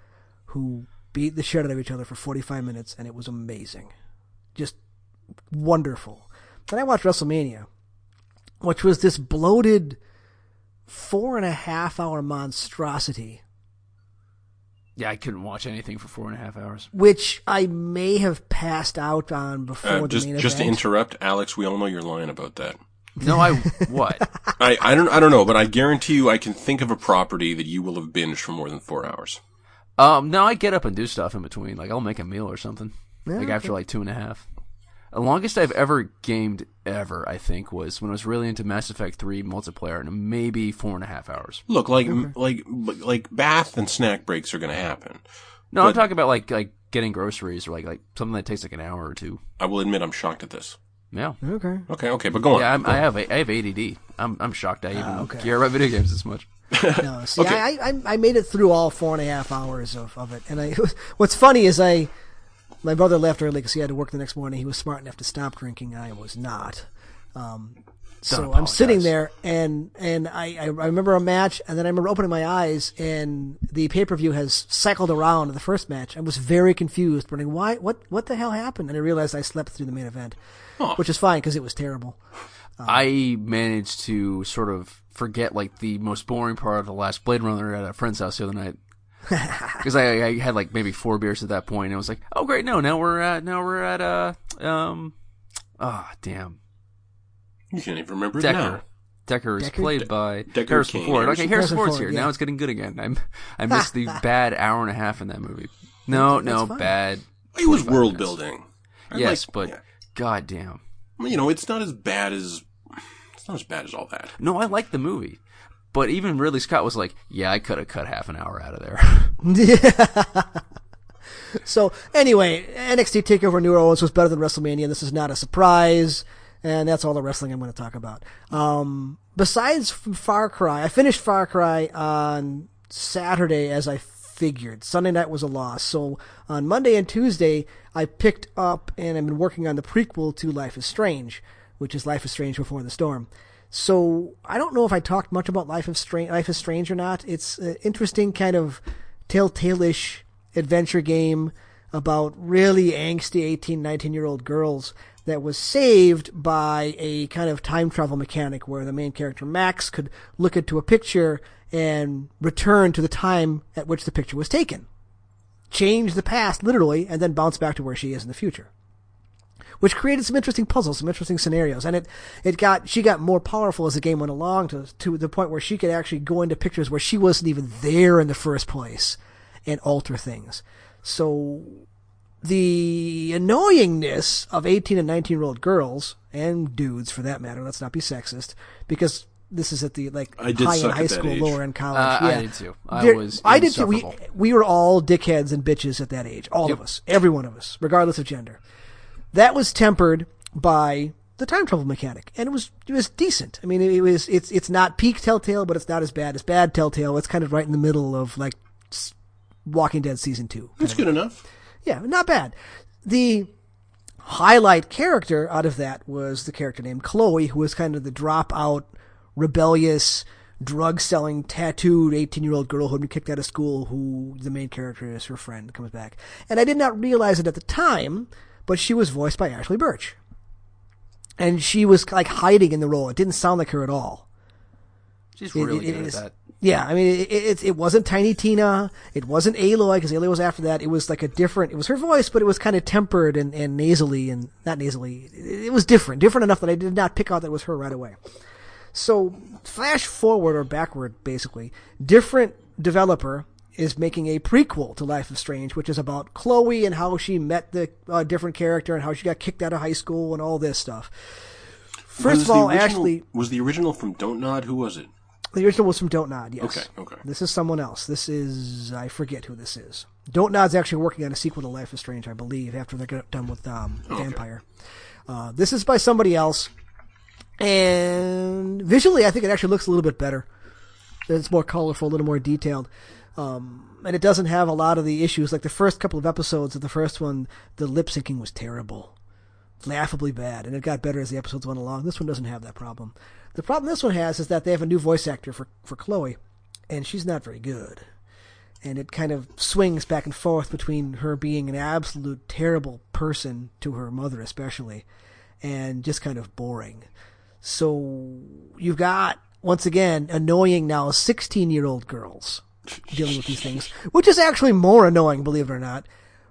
who beat the shit out of each other for 45 minutes, and it was amazing, just wonderful. Then I watched WrestleMania, which was this bloated four and a half hour monstrosity, Yeah, I couldn't watch anything for four and a half hours. which I may have passed out on before Uh, the just main just to interrupt, Alex. We all know you're lying about that. No, I what? I, I don't I don't know, but I guarantee you, I can think of a property that you will have binged for more than four hours. Um, no, I get up and do stuff in between. Like I'll make a meal or something. Yeah, like after like two and a half. The longest I've ever gamed ever, I think, was when I was really into Mass Effect Three multiplayer, and maybe four and a half hours. Look, like like like bath and snack breaks are going to happen. No, I'm talking about like like getting groceries or like like something that takes like an hour or two. I will admit, I'm shocked at this. Yeah, Okay. Okay, okay, but go on. yeah. I'm, Go I have a, I have ADD. I'm I'm shocked I even Ah, okay. care about video games this much. No, see, Okay. I, I I made it through all four and a half hours of, of it, and I. What's funny is I, my brother left early because he had to work the next morning. He was smart enough to stop drinking. I was not. Um, so I'm sitting there, and and I, I remember a match, and then I remember opening my eyes, and the pay per view has cycled around the first match. I was very confused, wondering why, what, what the hell happened, and I realized I slept through the main event, which is fine because it was terrible. I managed to sort of forget like the most boring part of the last Blade Runner at a friend's house the other night. Because I, I had like maybe four beers at that point, and I was like, "Oh great, no, now we're at now we're at uh um, ah damn, You can't even remember it Deckard. now. Deckard is Deckard? played by Deckard Harrison King, Ford. Harrison- Okay, Harrison Harrison Ford's Ford, here. yeah. Now it's getting good again. I'm I missed the bad hour and a half in that movie. No, no, fine. bad. It was world minutes. building. I Yes, like- but yeah. god damn. you know, it's not as bad as it's not as bad as all that. No, I like the movie. But even Ridley Scott was like, "Yeah, I could have cut half an hour out of there." So anyway, NXT Takeover New Orleans was better than WrestleMania. This is not a surprise, and that's all the wrestling I'm going to talk about. Um, besides Far Cry, I finished Far Cry on Saturday as I figured. Sunday night was a loss, so on Monday and Tuesday I picked up and I've been working on the prequel to Life is Strange, which is Life is Strange Before the Storm. So I don't know if I talked much about Life of Strange, Life is Strange or not. It's an interesting kind of telltale-ish adventure game about really angsty 18, 19 year old girls that was saved by a kind of time travel mechanic where the main character Max could look into a picture and return to the time at which the picture was taken. Change the past literally and then bounce back to where she is in the future which created some interesting puzzles, some interesting scenarios, and it it got she got more powerful as the game went along to to the point where she could actually go into pictures where she wasn't even there in the first place and alter things. So the annoyingness of 18 and 19 year old girls and dudes for that matter, let's not be sexist, because this is at the like I did high end suck high school, age. lower in college. Uh, I did too. I There- was I did too. We we were all dickheads and bitches at that age. All of us, every one of us, regardless of gender. That was tempered by the time travel mechanic, and it was it was decent. I mean, it, was it's it's not peak Telltale, but it's not as bad as bad Telltale. It's kind of right in the middle of like Walking Dead season two. It's good enough. Yeah, not bad. The highlight character out of that was the character named Chloe, who was kind of the dropout, rebellious, drug selling, tattooed 18 year old girl who had been kicked out of school, who the main character is her friend, comes back. And I did not realize it at the time, but she was voiced by Ashley Burch. And she was like hiding in the role. It didn't sound like her at all. She's It- really it- good it at is- that. Yeah, I mean, it, it, it wasn't Tiny Tina. It wasn't Aloy, because Aloy was after that. It was like a different, it was her voice, but it was kind of tempered and, and nasally, and not nasally. It, it was different. Different enough that I did not pick out that it was her right away. So, flash forward or backward, basically. Different developer is making a prequel to Life of Strange, which is about Chloe and how she met the uh, different character and how she got kicked out of high school and all this stuff. First Was of all, original- Ashley, was the original from Don't Nod. Who was it? The original was from Don't Nod, yes. Okay, okay. This is someone else. This is I forget who this is. Don't Nod's actually working on a sequel to Life is Strange, I believe, after they're done with um, Vampire. Uh, this is by somebody else, and visually, I think it actually looks a little bit better. It's more colorful, a little more detailed. Um, and it doesn't have a lot of the issues. Like the first couple of episodes of the first one, the lip syncing was terrible laughably bad, and it got better as the episodes went along. This one doesn't have that problem. The problem this one has is that they have a new voice actor for for Chloe, and she's not very good. And it kind of swings back and forth between her being an absolute terrible person to her mother, especially, and just kind of boring. So you've got once again annoying now 16 year old girls dealing with these things, which is actually more annoying, believe it or not.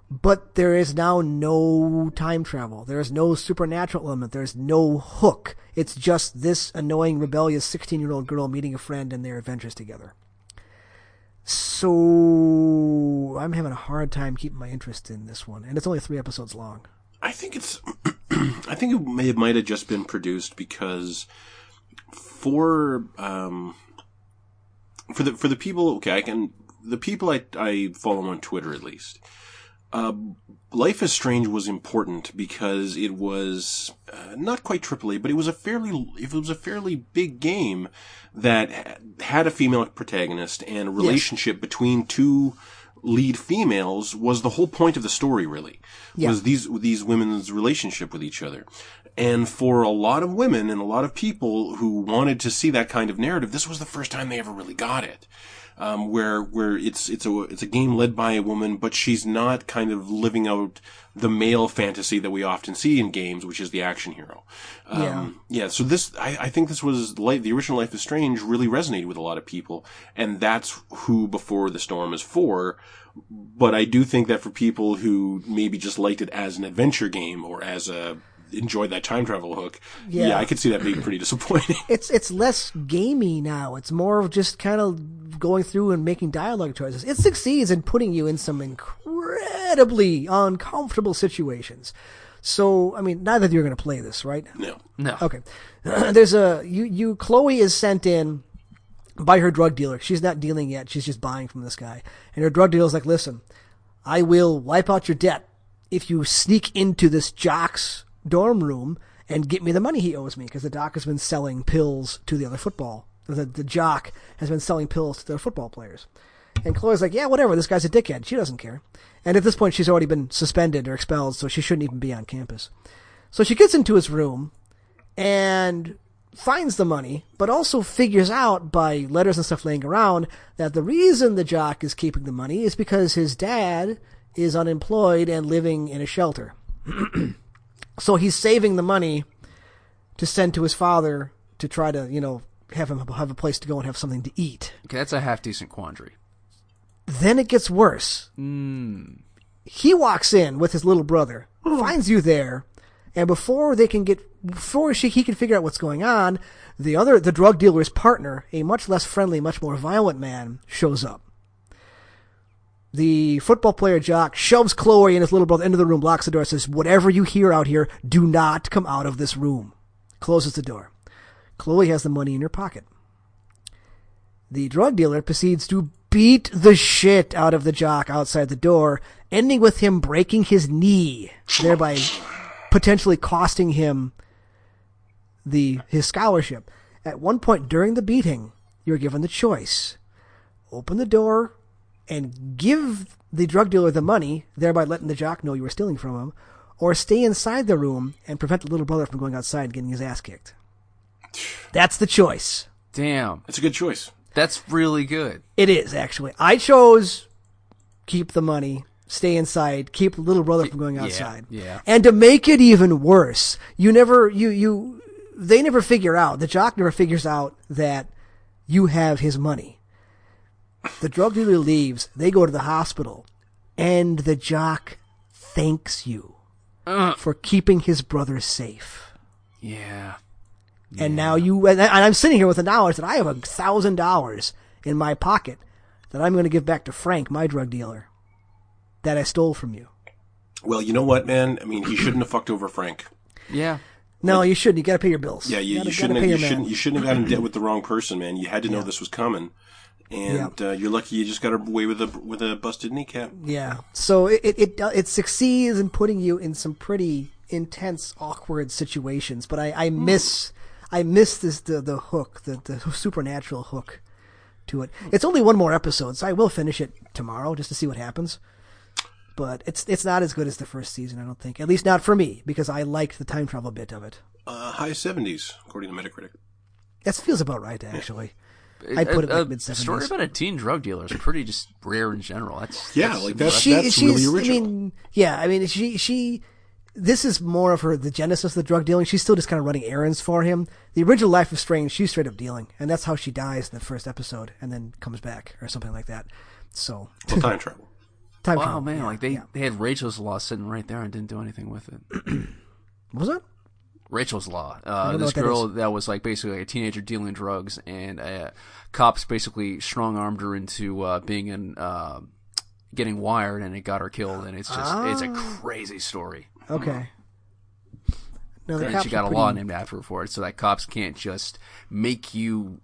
But there is now no time travel. There is no supernatural element. There's no hook. It's just this annoying, rebellious 16 year old girl meeting a friend and their adventures together. So I'm having a hard time keeping my interest in this one, and it's only three episodes long. I think it's. I think it may it might have just been produced because for um for the for the people. Okay, I can the people I I follow on Twitter at least. Uh, Life is Strange was important because it was uh, not quite AAA, but it was a fairly it was a fairly big game that had a female protagonist and a relationship between two lead females was the whole point of the story. Really, Yeah. was these these women's relationship with each other. And for a lot of women and a lot of people who wanted to see that kind of narrative, this was the first time they ever really got it um, where where it's it's a it's a game led by a woman, but she's not kind of living out the male fantasy that we often see in games, which is the action hero. Um, yeah. So this, I, I think this was like the original Life is Strange really resonated with a lot of people, and that's who Before the Storm is for. But I do think that for people who maybe just liked it as an adventure game or as a enjoyed that time travel hook, Yeah. yeah, I could see that being pretty disappointing. It's it's less gamey now. It's more of just kind of going through and making dialogue choices. It succeeds in putting you in some incredibly uncomfortable situations. So, I mean, neither of you are going to play this, right? no. No. Okay. There's a you you Chloe is sent in by her drug dealer. She's not dealing yet. She's just buying from this guy. And her drug dealer's like, "Listen, I will wipe out your debt if you sneak into this jock's dorm room and get me the money he owes me because the doc has been selling pills to the other football. The, the jock has been selling pills to the football players. And Chloe's like, yeah, whatever. This guy's a dickhead. She doesn't care. And at this point, she's already been suspended or expelled, so she shouldn't even be on campus. So she gets into his room and finds the money, but also figures out by letters and stuff laying around that the reason the jock is keeping the money is because his dad is unemployed and living in a shelter. so he's saving the money to send to his father to try to, you know, have him have a place to go and have something to eat. Okay, that's a half decent quandary. Then it gets worse. Hmm. He walks in with his little brother, hmm. finds you there, and before they can get, before she, he can figure out what's going on, the other, the drug dealer's partner, a much less friendly, much more violent man, shows up. The football player Jock shoves Chloe and his little brother into the room, locks the door, says, "Whatever you hear out here, do not come out of this room." Closes the door. Chloe has the money in her pocket. The drug dealer proceeds to beat the shit out of the jock outside the door, ending with him breaking his knee, thereby potentially costing him the his scholarship. At one point during the beating, you're given the choice: open the door and give the drug dealer the money, thereby letting the jock know you were stealing from him, or stay inside the room and prevent the little brother from going outside and getting his ass kicked. That's the choice. Damn, That's a good choice. that's really good. It is actually. I chose keep the money, stay inside, keep the little brother from going outside. yeah. And to make it even worse, you never you you they never figure out, the jock never figures out that you have his money. The drug dealer leaves. They go to the hospital, and the jock thanks you uh. for keeping his brother safe. Yeah. And now you and I'm sitting here with the knowledge that I have a thousand dollars in my pocket that I'm going to give back to Frank, my drug dealer, that I stole from you. Well, you know what, man? I mean, he shouldn't have fucked over Frank. Yeah. No, you shouldn't. You got to pay your bills. Yeah, you, gotta, you shouldn't. Have, you shouldn't. You shouldn't have gotten in debt with the wrong person, man. You had to know this was coming, and uh, you're lucky you just got away with a with a busted kneecap. Yeah. So it, it it it succeeds in putting you in some pretty intense, awkward situations. But I, I miss I miss this the the hook the the supernatural hook to it. It's only one more episode, so I will finish it tomorrow just to see what happens. But it's it's not as good as the first season, I don't think. At least not for me, because I liked the time travel bit of it. Uh, high seventies, according to Metacritic. That feels about right, actually. I put it a, like a mid-seventies. story about a teen drug dealer is pretty just rare in general. That's Yeah, that's like that's she, that's she's, really original. I mean, yeah, I mean, she, she, this is more of her, the genesis of the drug dealing. She's still just kind of running errands for him. The original Life of Strange, she's straight up dealing. And that's how she dies in the first episode and then comes back or something like that. So, well, time travel. time Wow, travel. man! yeah, like they, yeah. they had Rachel's Law sitting right there and didn't do anything with it. What was that? Rachel's Law. Uh, this what that girl that was like basically a teenager dealing drugs, and uh, cops basically strong armed her into uh, being in, uh, getting wired, and it got her killed. And it's just it's a crazy story. Okay. Mm-hmm. No, the And cops she got are a law pretty- named after her for it, so that cops can't just make you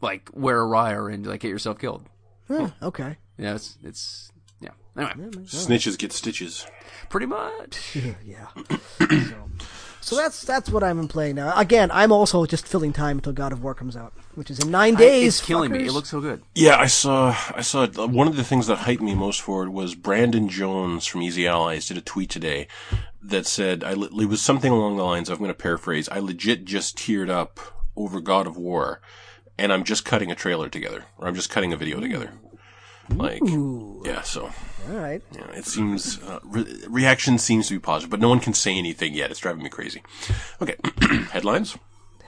like wear a wire and like get yourself killed. Huh, okay. Yeah, it's it's yeah. Anyway, Snitches get stitches. pretty much. yeah. so, so that's that's what I'm playing now. Again, I'm also just filling time until God of War comes out, which is in nine days. it's killing me. It looks so good. Yeah, I saw. I saw. One of the things that hyped me most for it was Brandon Jones from Easy Allies did a tweet today that said, "I le- it was something along the lines. of, I'm going to paraphrase. I legit just teared up over God of War, and I'm just cutting a trailer together, or I'm just cutting a video together. Like, yeah. So All right. yeah, it seems uh, re- reaction seems to be positive, but no one can say anything yet. It's driving me crazy. Okay, headlines.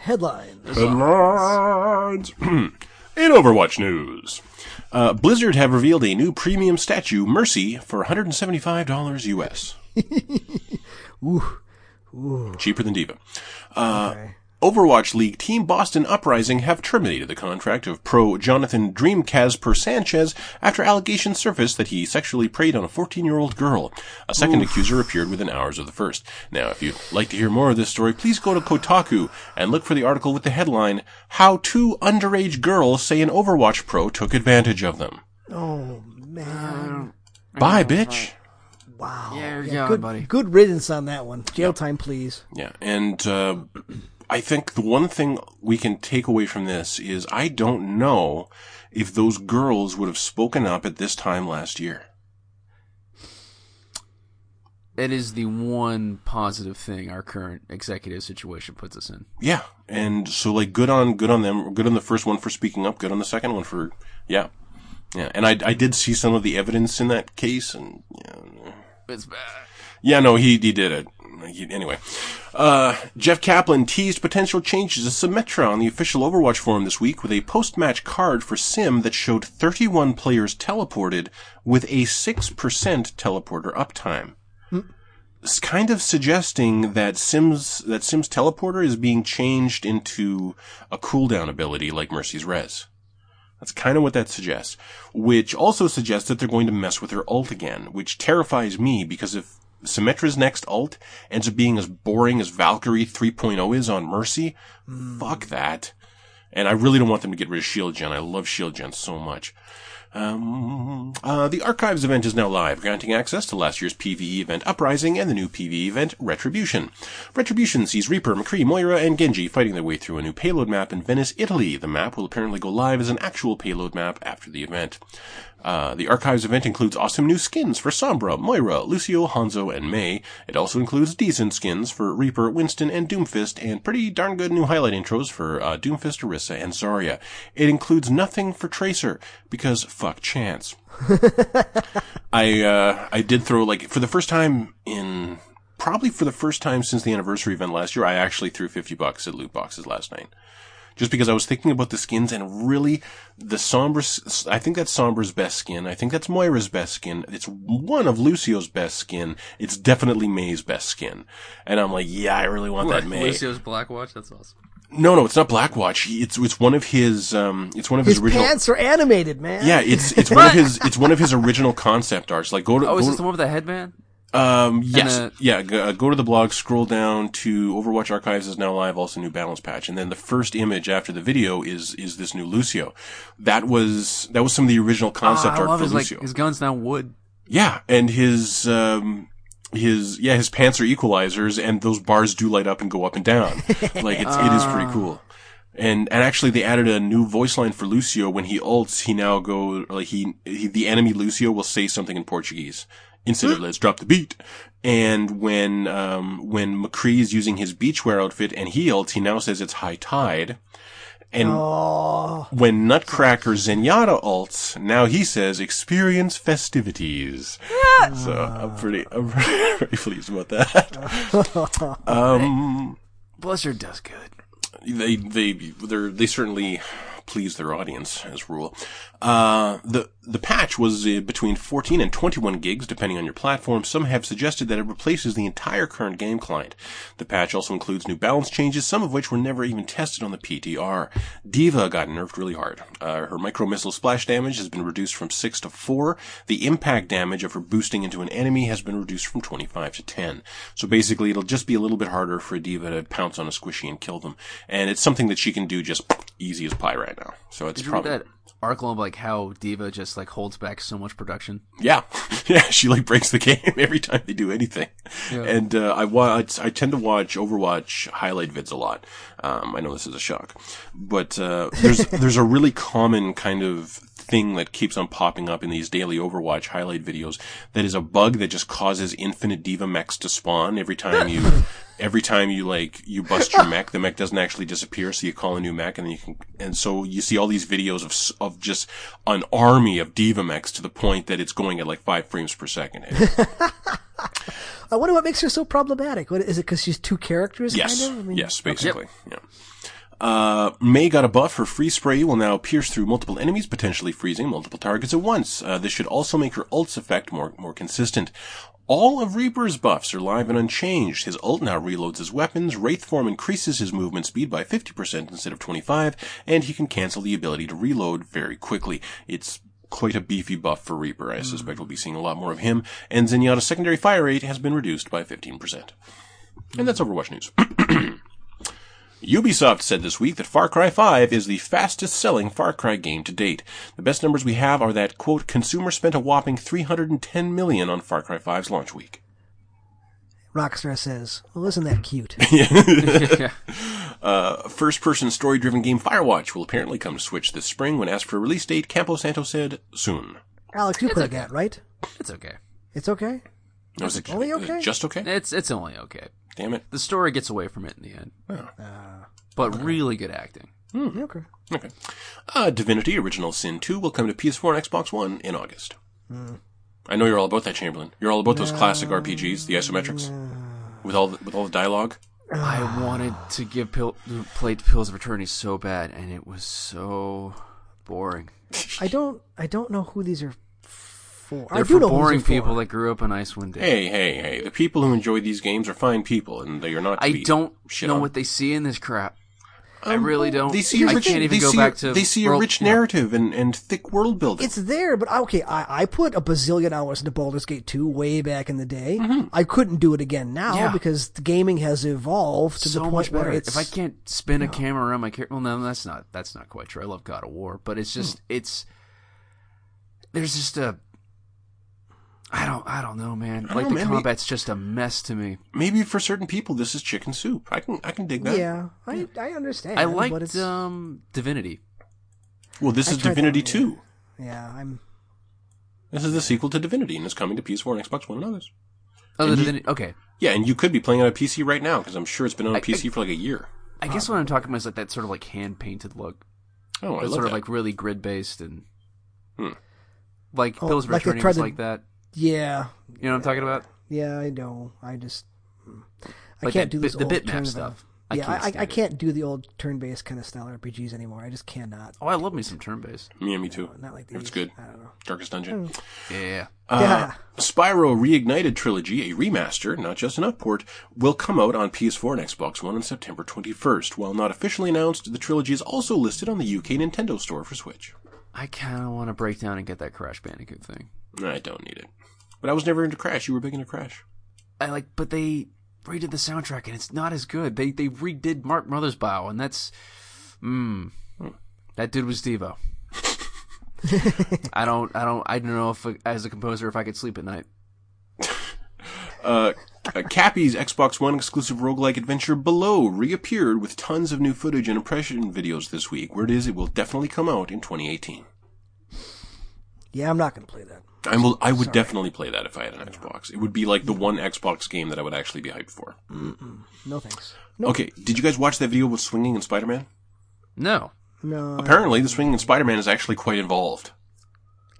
Headline. Headlines. In Overwatch news, uh, Blizzard have revealed a new premium statue, Mercy, for $175 US. Cheaper than D.Va. Uh, Okay. Overwatch League Team Boston Uprising have terminated the contract of pro Jonathan DreamKazper Sanchez after allegations surfaced that he sexually preyed on a 14-year-old girl. A second accuser appeared within hours of the first. Now, if you'd like to hear more of this story, please go to Kotaku and look for the article with the headline, How Two Underage Girls Say an Overwatch Pro Took Advantage of Them. Oh man. Bye, bitch. Wow. Yeah, you're going, good, buddy. good riddance on that one. Jail time, please. Yeah, and uh, I think the one thing we can take away from this is I don't know if those girls would have spoken up at this time last year. It is the one positive thing our current executive situation puts us in. Yeah, and so like good on good on them, good on the first one for speaking up, good on the second one for yeah, yeah. And I I did see some of the evidence in that case, and yeah, It's bad. Yeah, no, he he did it. Anyway, uh, Jeff Kaplan teased potential changes to Symmetra on the official Overwatch forum this week with a post-match card for Sym that showed 31 players teleported with a 6% teleporter uptime. It's kind of suggesting that Sym's that Sym's teleporter is being changed into a cooldown ability like Mercy's Res. That's kind of what that suggests. Which also suggests that they're going to mess with her ult again, which terrifies me because if Symmetra's next ult ends up being as boring as Valkyrie 3.0 is on Mercy, fuck that. And I really don't want them to get rid of Shield Gen. I love Shield Gen so much. Um, uh, the Archives event is now live, granting access to last year's PvE event Uprising and the new PvE event Retribution. Retribution sees Reaper, McCree, Moira, and Genji fighting their way through a new payload map in Venice, Italy. The map will apparently go live as an actual payload map after the event. Uh, the Archives event includes awesome new skins for Sombra, Moira, Lucio, Hanzo, and Mei. It also includes decent skins for Reaper, Winston, and Doomfist, and pretty darn good new highlight intros for uh, Doomfist, Orisa, and Zarya. It includes nothing for Tracer, because fuck Chance. I, uh, I did throw, like, for the first time in, probably for the first time since the anniversary event last year, I actually threw 50 bucks at loot boxes last night just because I was thinking about the skins and really the Sombra, s- I think that's Sombra's best skin. I think that's Moira's best skin. It's one of Lucio's best skin. It's definitely Mei's best skin. And I'm like, yeah, I really want that Mei. Lucio's Black Watch. That's awesome. No, no, it's not Blackwatch. He- It's, it's one of his, um, it's one of his, His original. pants are animated, man. Yeah, it's, it's one of his, it's one of his original concept arts. Like go to, Oh, is go this the one with the headband? Um, yes, uh, yeah. Go, uh, go to the blog, scroll down to Overwatch Archives is now live, also new balance patch, and then the first image after the video is is this new Lucio. That was that was some of the original concept Ah, art for his like Lucio. his guns now wood. yeah, and his um his yeah his pants are equalizers, and those bars do light up and go up and down. like it's it is Ah. pretty cool. And and actually they added a new voice line for Lucio when he ults. He now go like he, he the enemy Lucio will say something in Portuguese instead of let's drop the beat. And when um when McCree is using his beachwear outfit and he ults, he now says it's high tide. And Oh, when Nutcracker Zenyatta ults, now he says experience festivities. so I'm pretty I'm pretty, pretty pleased about that. um Blizzard does good. they they they they certainly please their audience as a rule. Uh, the the patch was uh, between 14 and 21 gigs depending on your platform. Some have suggested that it replaces the entire current game client. The patch also includes new balance changes, some of which were never even tested on the PTR. D.Va got nerfed really hard. Uh, her micro missile splash damage has been reduced from 6 to 4. The impact damage of her boosting into an enemy has been reduced from 25 to 10. So basically it'll just be a little bit harder for a D.Va to pounce on a squishy and kill them. And it's something that she can do just easy as pie right now. So it's probably that article of like how D.Va just like holds back so much production? Yeah, yeah. She like breaks the game every time they do anything. And uh, I watch. I tend to watch Overwatch highlight vids a lot. Um, I know this is a shock, but uh, there's there's a really common kind of thing that keeps on popping up in these daily Overwatch highlight videos. That is a bug that just causes infinite D.Va mechs to spawn every time you. Every time you like you bust your mech, the mech doesn't actually disappear, so you call a new mech, and then you can. And so you see all these videos of of just an army of D.Va mechs to the point that it's going at like five frames per second. I wonder what makes her so problematic. What is it? Because she's two characters, Yes. kind of. I mean, yes, basically. Yeah. Uh, Mei got a buff. Her free spray will now pierce through multiple enemies, potentially freezing multiple targets at once. Uh, this should also make her ult's effect more, more consistent. All of Reaper's buffs are live and unchanged. His ult now reloads his weapons, Wraith form increases his movement speed by 50% instead of 25, and he can cancel the ability to reload very quickly. It's quite a beefy buff for Reaper. I hmm. suspect we'll be seeing a lot more of him. And Zenyatta's secondary fire rate has been reduced by 15%. And that's hmm. Overwatch news. Ubisoft said this week that Far Cry 5 is the fastest selling Far Cry game to date. The best numbers we have are that, quote, consumers spent a whopping 310 million on Far Cry 5's launch week. Rockstar says, "Well, isn't that cute?" yeah. Uh, first person story driven game Firewatch will apparently come to Switch this spring. When asked for a release date, Campo Santo said, soon. Alex, you played that, right? It's okay. It's okay. No, is it, only is it okay? just okay? It's it's only okay. Damn it. The story gets away from it in the end. Ah, but really good acting. Hmm, okay. Okay. Uh, Divinity Original Sin 2 will come to PS4 and Xbox One in August. Hmm. I know you're all about that, Chamberlain. You're all about those classic RPGs, the isometrics, with all the, with all the dialogue. I ah. wanted to give Pil- play Pillars of Eternity so bad, and it was so boring. I don't. I don't know who these are for. I They're do for know boring these are for. people that grew up in Icewind Dale. Hey, hey, hey! The people who enjoy these games are fine people, and they are not. To I be don't shit know on. what they see in this crap. I really don't. They see a I rich, can't even they go see back a, to. They see a World- rich yeah. narrative and, and thick world building. It's there, but okay, I, I put a bazillion hours into Baldur's Gate 2 way back in the day. I couldn't do it again now Yeah. because the gaming has evolved to so the point much where better. it's If I can't spin a camera around my character, well, no, that's not that's not quite true. I love God of War, but it's just Hmm. it's there's just a I don't I don't know, man. don't Like know, the man. We- combat's just a mess to me. Maybe for certain people, this is chicken soup. I can I can dig that. yeah, I I understand. I but liked um Divinity. Well, this I is tried that Divinity one, yeah. Two. yeah, I'm This is the sequel to Divinity, and it's coming to PS4 and Xbox One and others. Oh, the And you- Divinity. Okay, Yeah, and you could be playing on a PC right now because I'm sure it's been on a I- PC for like a year. I guess what I'm talking about is like that sort of like hand painted look. Oh, I It's love sort that. of like really grid based and Hmm. like Oh, Pills of like they was to- like that. Yeah, You know what I'm talking about? yeah, I know. I just I Like can't that do this the old bitmap kind of a- stuff. I yeah, can't I, I, stand I it. can't do the old turn-based kind of style RPGs anymore. I just cannot. Oh, I love me some turn based. Yeah, me too. Oh, not like these. It's good. I don't know. Darkest Dungeon. Hmm. Yeah. yeah. Uh, Spyro Reignited Trilogy, a remaster, not just an upport, will come out on PS4 and Xbox One on September 21st. While not officially announced, the trilogy is also listed on the UK Nintendo Store for Switch. I kind of want to break down and get that Crash Bandicoot thing. I don't need it. But I was never into Crash. You were big into Crash. I like, but they redid the soundtrack and it's not as good. They they redid Mark Mothersbaugh and that's, mmm, that dude was Devo. I don't, I don't, I don't know if as a composer if I could sleep at night. Uh, uh, Capy's Xbox One exclusive roguelike adventure Below reappeared with tons of new footage and impression videos this week. Where it is, it will definitely come out in 2018. Yeah, I'm not going to play that. I will. I would definitely play that if I had an Xbox. It would be like the one Xbox game that I would actually be hyped for. No thanks. Okay, did you guys watch that video with swinging and Spider-Man? No, No. Apparently, the swinging and Spider-Man is actually quite involved.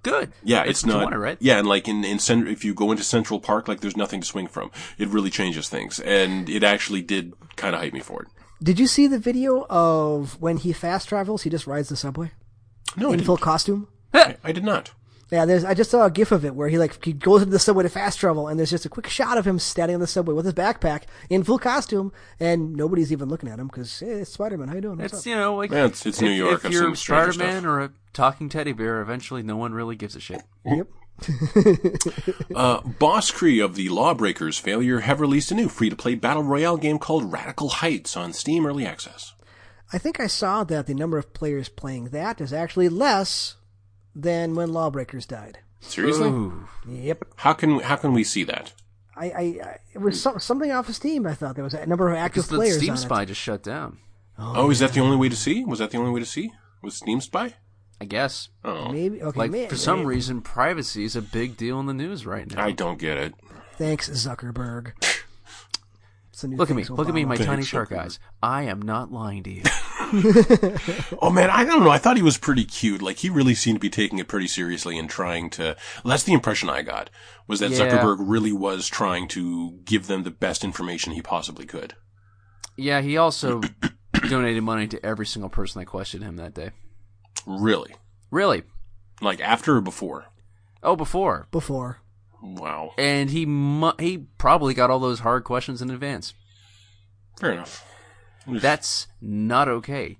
good. Yeah, That's it's not. wanted, right? Yeah, and like in in cent- if you go into Central Park, like there's nothing to swing from. It really changes things, and it actually did kind of hype me for it. Did you see the video of when he fast travels? He just rides the subway No, I, in did, full costume. I, I did not. Yeah, there's. I just saw a GIF of it where he like he goes into the subway to fast travel, and there's just a quick shot of him standing on the subway with his backpack in full costume, and nobody's even looking at him because hey, it's Spider Man. How you doing? What's It's up? you know like Yeah, it's- it's New York. If I've you're Spider Man or a talking teddy bear, eventually no one really gives a shit. Yep. Uh, Boss Key of the Lawbreakers failure have released a new free-to-play battle royale game called Radical Heights on Steam Early Access. I think I saw that the number of players playing that is actually less than when Lawbreakers died. Seriously? Ooh. Yep. How can how can we see that? I, I, I it was some, something off of Steam. I thought there was a number of active Because the players Steam on Spy it. just shut down. Oh, is that the only way to see? Was that the only way to see? Was Steam Spy? I guess. Oh, Maybe okay. Like may- for some may- reason, privacy is a big deal in the news right now. I don't get it. Thanks, Zuckerberg. It's a new Look at me. thanks, Look at me, Obama. my tiny shark Zuckerberg. eyes. I am not lying to you. Oh man, I don't know. I thought he was pretty cute. Like he really seemed to be taking it pretty seriously and trying to. That's the impression I got. Was that Yeah. Zuckerberg really was trying to give them the best information he possibly could. yeah, he also donated money to every single person that questioned him that day. Really, Really? like after or before. Oh, before. before. Wow. And he mu- he probably got all those hard questions in advance. Fair enough. That's not okay.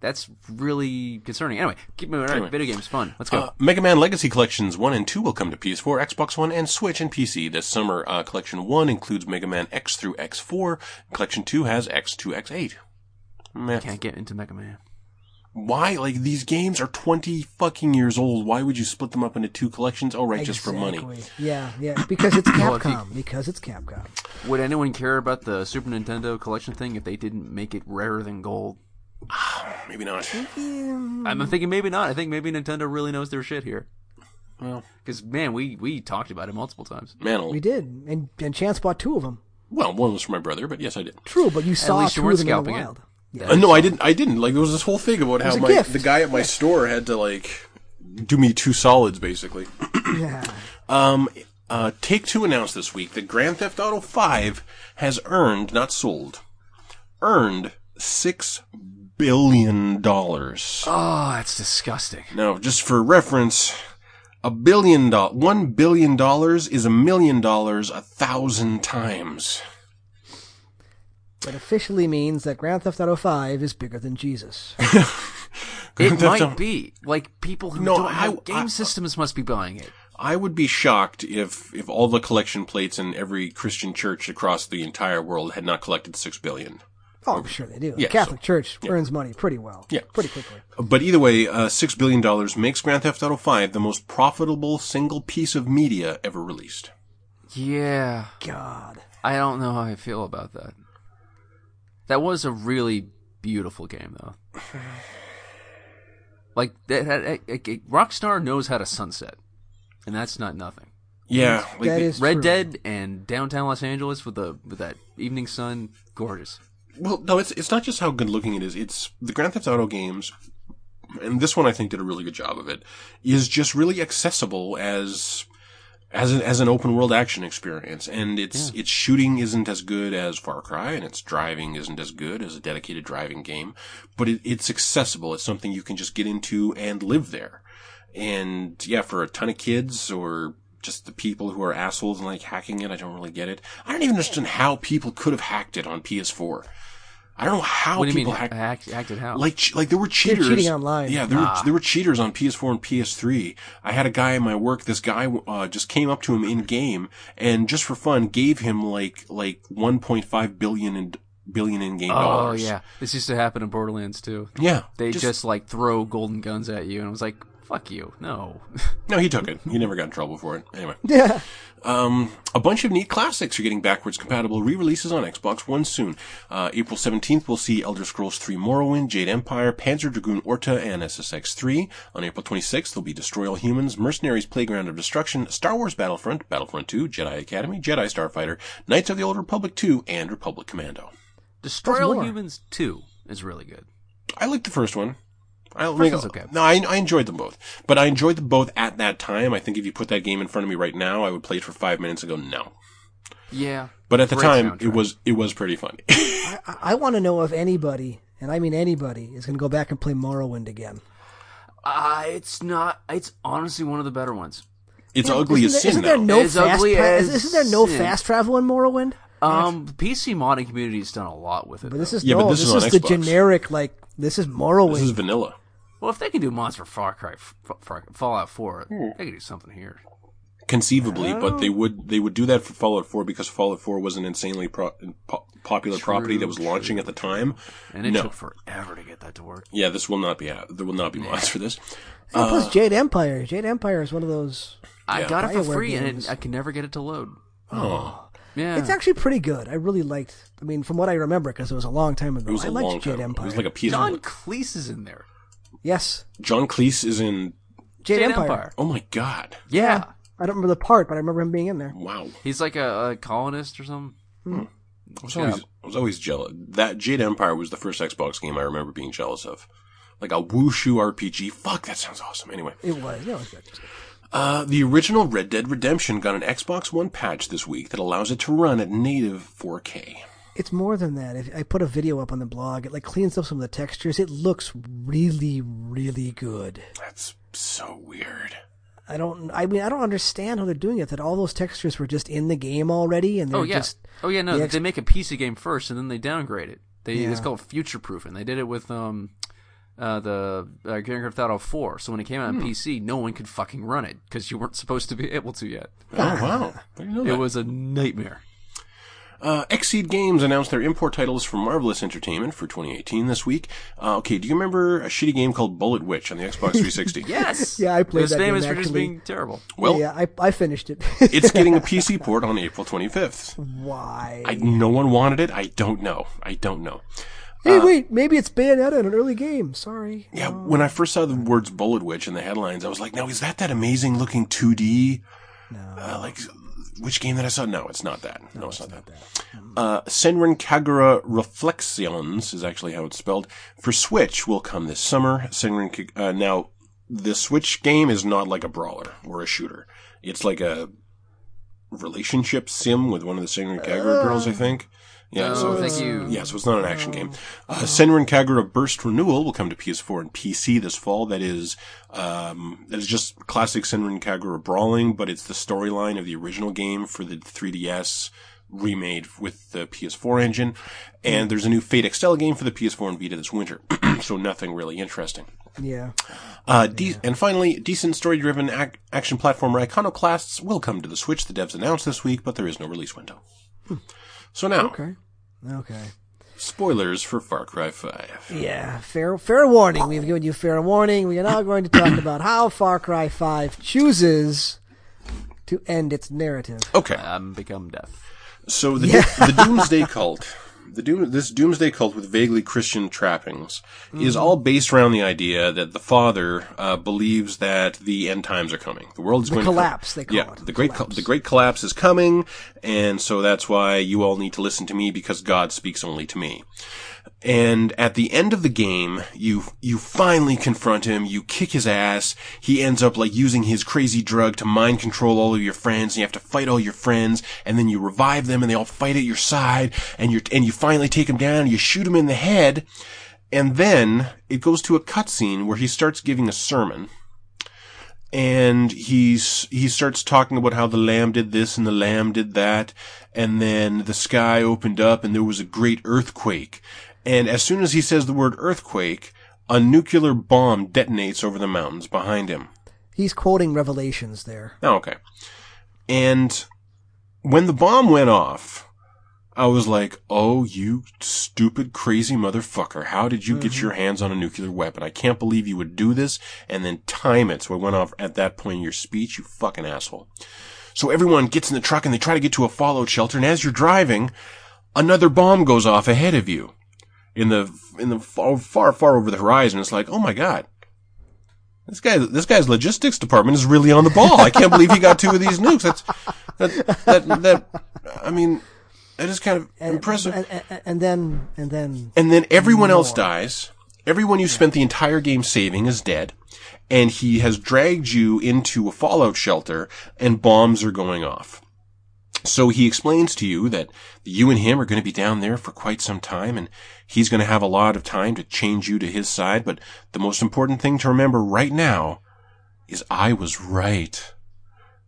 That's really concerning. Anyway, keep moving. All right, Anyway. video games fun. Let's go. Uh, Mega Man Legacy Collections 1 and 2 will come to PS4, Xbox One, and Switch and PC this summer. Uh, Collection 1 includes Mega Man X through X4. Collection 2 has X to X8. Meh. Can't get into Mega Man. Why? Like, these games are 20 fucking years old. Why would you split them up into two collections? Oh, right, just for money. Yeah, yeah. Because it's Well, you- Capcom. Because it's Capcom. Would anyone care about the Super Nintendo collection thing if they didn't make it rarer than gold? Maybe not. I'm um, thinking maybe not. I think maybe Nintendo really knows their shit here. Well, Because man, we we talked about it multiple times. man, We did, and and Chance bought two of them. well, one was for my brother, but yes, I did. True, but you saw least you two weren't of them in scalping the it. wild. Uh, no, I didn't. I didn't. Like there was this whole thing about how my gift. the guy at my store had to like do me two solids, basically. Yeah. Um, uh, Take Two announced this week that Grand Theft Auto Five has earned, not sold, earned six billion dollars. Oh, that's disgusting. Now, just for reference, a billion dollars, one billion dollars is a million dollars a thousand times. That officially means that Grand Theft Auto 5 is bigger than Jesus. It Theft might Auto- be like people who No, don't I- have game I- systems must be buying it. I would be shocked if if all the collection plates in every Christian church across the entire world had not collected six billion. Oh, I'm sure they do. The Yeah, Catholic so- Church earns money pretty well. Yeah. Pretty quickly. But either way, uh, six billion dollars makes Grand Theft Auto Five the most profitable single piece of media ever released. Yeah, God. I don't know how I feel about that. That was a really beautiful game, though. Like that, that, that- that- Rockstar knows how to sunset, and that's not nothing. Yeah, like that the- is Red true. Dead and downtown Los Angeles with the with that evening sun, gorgeous. Well, no, it's it's not just how good looking it is. It's the Grand Theft Auto games, and this one I think did a really good job of it. Is just really accessible as as an, as an open world action experience. And its, its shooting isn't as good as Far Cry and its driving isn't as good as a dedicated driving game, but it, it's accessible. It's something you can just get into and live there. And yeah, for a ton of kids or just the people who are assholes and like hacking it, I don't really get it. I don't even understand how people could have hacked it on PS4. I don't know how What do you mean? people hacked Act, acted how? like like there were cheaters cheating online. Yeah, there were there were cheaters on PS4 and PS3. I had a guy in my work. This guy uh, just came up to him in game and just for fun gave him like like 1.5 billion in billion in game oh dollars. Oh yeah, this used to happen in Borderlands too. yeah. They just, like throw golden guns at you, and I was like, "Fuck you, no." no, he took it. He never got in trouble for it. Anyway. Yeah. Um, a bunch of neat classics are getting backwards compatible re-releases on Xbox One soon. Uh, April 17th, we'll see Elder Scrolls 3 Morrowind, Jade Empire, Panzer Dragoon Orta, and SSX 3. On April 26th, there'll be Destroy All Humans, Mercenaries Playground of Destruction, Star Wars Battlefront, Battlefront 2, Jedi Academy, Jedi Starfighter, Knights of the Old Republic 2, and Republic Commando. Destroy All? Humans two is really good. I like the first one. I First like- one's okay. No, I, I enjoyed them both, but I enjoyed them both at that time. I think if you put that game in front of me right now, I would play it for five minutes and go no. Yeah, But at the Great time, it was it was pretty funny. I, I want to know if anybody, and I mean anybody, is going to go back and play Morrowind again. uh, it's not. It's honestly one of the better ones. It's ugly isn't as there, sin isn't there no As fast ugly tra- as isn't there no sin. fast travel in Morrowind? Um, the PC modding community has done a lot with it. But this though. is Yeah, no, but this this, is on is the Xbox. generic like this is Morrowind. This is vanilla. Well, if they can do mods for Far Cry, F- Far, Fallout Four, Hmm. they can do something here. Conceivably, but they would they would do that for Fallout 4 because Fallout 4 was an insanely pro- po- popular property that was launching at the time. And it no, took forever to get that to work. yeah, this will not be out. There will not be mods for this. And uh, plus Jade Empire. Jade Empire is one of those. I Yeah. got it for BioWare free, and games. it, I can never get it to load. Oh, Yeah, It's actually pretty good. I really liked. I mean, from what I remember, because it was a long time ago. it was I a liked long Jade time. It was like a piece John of Cleese is in there. Yes, John Cleese is in. Jade, Jade Empire. Empire. Oh my god! Yeah. I don't remember the part, but I remember him being in there. Wow. he's like a, a colonist or something. I was always I was always jealous. That Jade Empire was the first Xbox game I remember being jealous of. Like a wushu RPG. Fuck, that sounds awesome. Anyway, It was. Yeah, it was good. uh, the original Red Dead Redemption got an Xbox One patch this week that allows it to run at native 4K. It's more than that. If I put a video up on the blog, it like cleans up some of the textures. It looks really, really good. That's so weird. I don't. I mean, I don't understand how they're doing it. That all those textures were just in the game already, and they're Oh yeah. just oh yeah. No, the ex- they make a PC game first, and then they downgrade it. They Yeah. it's called future proofing. They did it with um uh, the uh, Grand Theft Auto 4. So when it came out Hmm. on PC, no one could fucking run it because you weren't supposed to be able to yet. Oh wow! Didn't know that. It was a nightmare. Uh, Xseed Games announced their import titles for Marvelous Entertainment for 2018 this week. Uh, okay, do you remember a shitty game called Bullet Witch on the Xbox 360? Yes. Yeah, I played It was that game, famous for just being terrible. Well, yeah, I I finished it. it's getting a PC port on April 25th. Why? I, no one wanted it. I don't know. I don't know. hey, wait, maybe it's Bayonetta in an early game. Sorry. Yeah, when I first saw the words Bullet Witch in the headlines, I was like, now is that that amazing looking 2D? No. Uh, like, which game that I saw? No, it's not that. No, it's, not, that. that. Uh, Senran Kagura Reflexions is actually how it's spelled. For Switch will come this summer. Senran, uh, now, the Switch game is not like a brawler or a shooter. It's like a relationship sim with one of the Senran Kagura girls, I think. Yeah, Oh, so thank it's, you. yeah, so it's not an action game. Uh, Senran Kagura Burst Renewal will come to PS4 and PC this fall. That is, um, that is just classic Senran Kagura brawling, but it's the storyline of the original game for the 3DS remade with the PS4 engine. And there's a new Fate Extella game for the PS4 and Vita this winter. so nothing really interesting. Yeah. Uh, de- and finally, decent story-driven ac- action platformer Iconoclasts will come to the Switch. The devs announced this week, but there is no release window. So now, Okay. Okay. spoilers for Far Cry 5. Yeah, fair fair warning. We've given you fair warning. We are now going to talk about how Far Cry 5 chooses to end its narrative. Okay, I'm become deaf. so the, the Doomsday Cult, the Doom, this Doomsday Cult with vaguely Christian trappings, is all based around the idea that the Father uh, believes that the end times are coming. The world is going collapse, to they call yeah, it. the great Collapse. the great collapse is coming, and so that's why you all need to listen to me because God speaks only to me. And at the end of the game, you, you finally confront him, you kick his ass, he ends up like using his crazy drug to mind control all of your friends, and you have to fight all your friends, and then you revive them, and they all fight at your side, and you and you finally take him down, you shoot him in the head, and then it goes to a cutscene where he starts giving a sermon, and he's he starts talking about how the lamb did this and the lamb did that. And then the sky opened up and there was a great earthquake and as soon as he says the word earthquake a nuclear bomb detonates over the mountains behind him He's quoting Revelations there. oh, okay and when the bomb went off I was like, oh, you stupid, crazy motherfucker. How did you get mm-hmm. your hands on a nuclear weapon? I can't believe you would do this and then time it so it went off at that point in your speech, you fucking asshole. So everyone gets in the truck and they try to get to a fallout shelter and as you're driving, another bomb goes off ahead of you. In the, in the far, far, far over the horizon. It's like, oh my god. This guy, this guy's logistics department is really on the ball. I can't believe he got two of these nukes. That's, that, that, that, I mean, that is kind of impressive. And, and, and then, and then, And then everyone else dies. Everyone you spent the entire game saving is dead. And he has dragged you into a fallout shelter and bombs are going off. So he explains to you that you and him are going to be down there for quite some time and he's going to have a lot of time to change you to his side. But the most important thing to remember right now is I was right.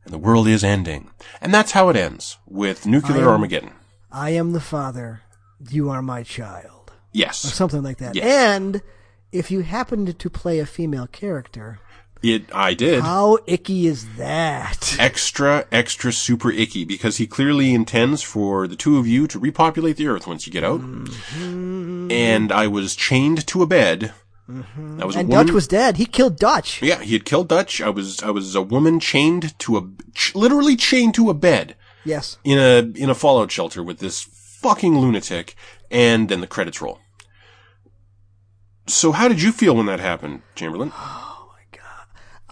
And the world is ending. And that's how it ends with nuclear I am- Armageddon. I am the father, you are my child. Yes. Or Something like that. Yes. And if you happened to play a female character, It, I did. how icky is that? extra, extra super icky because he clearly intends for the two of you to repopulate the earth once you get out. Mm-hmm. And I was chained to a bed. Mm-hmm. I was a And woman. Dutch was dead. He killed Dutch. yeah, he had killed Dutch. I was, I was a woman chained to a, ch- literally chained to a bed Yes. in a, in a fallout shelter with this fucking lunatic. And then the credits roll. So how did you feel when that happened, Chamberlain?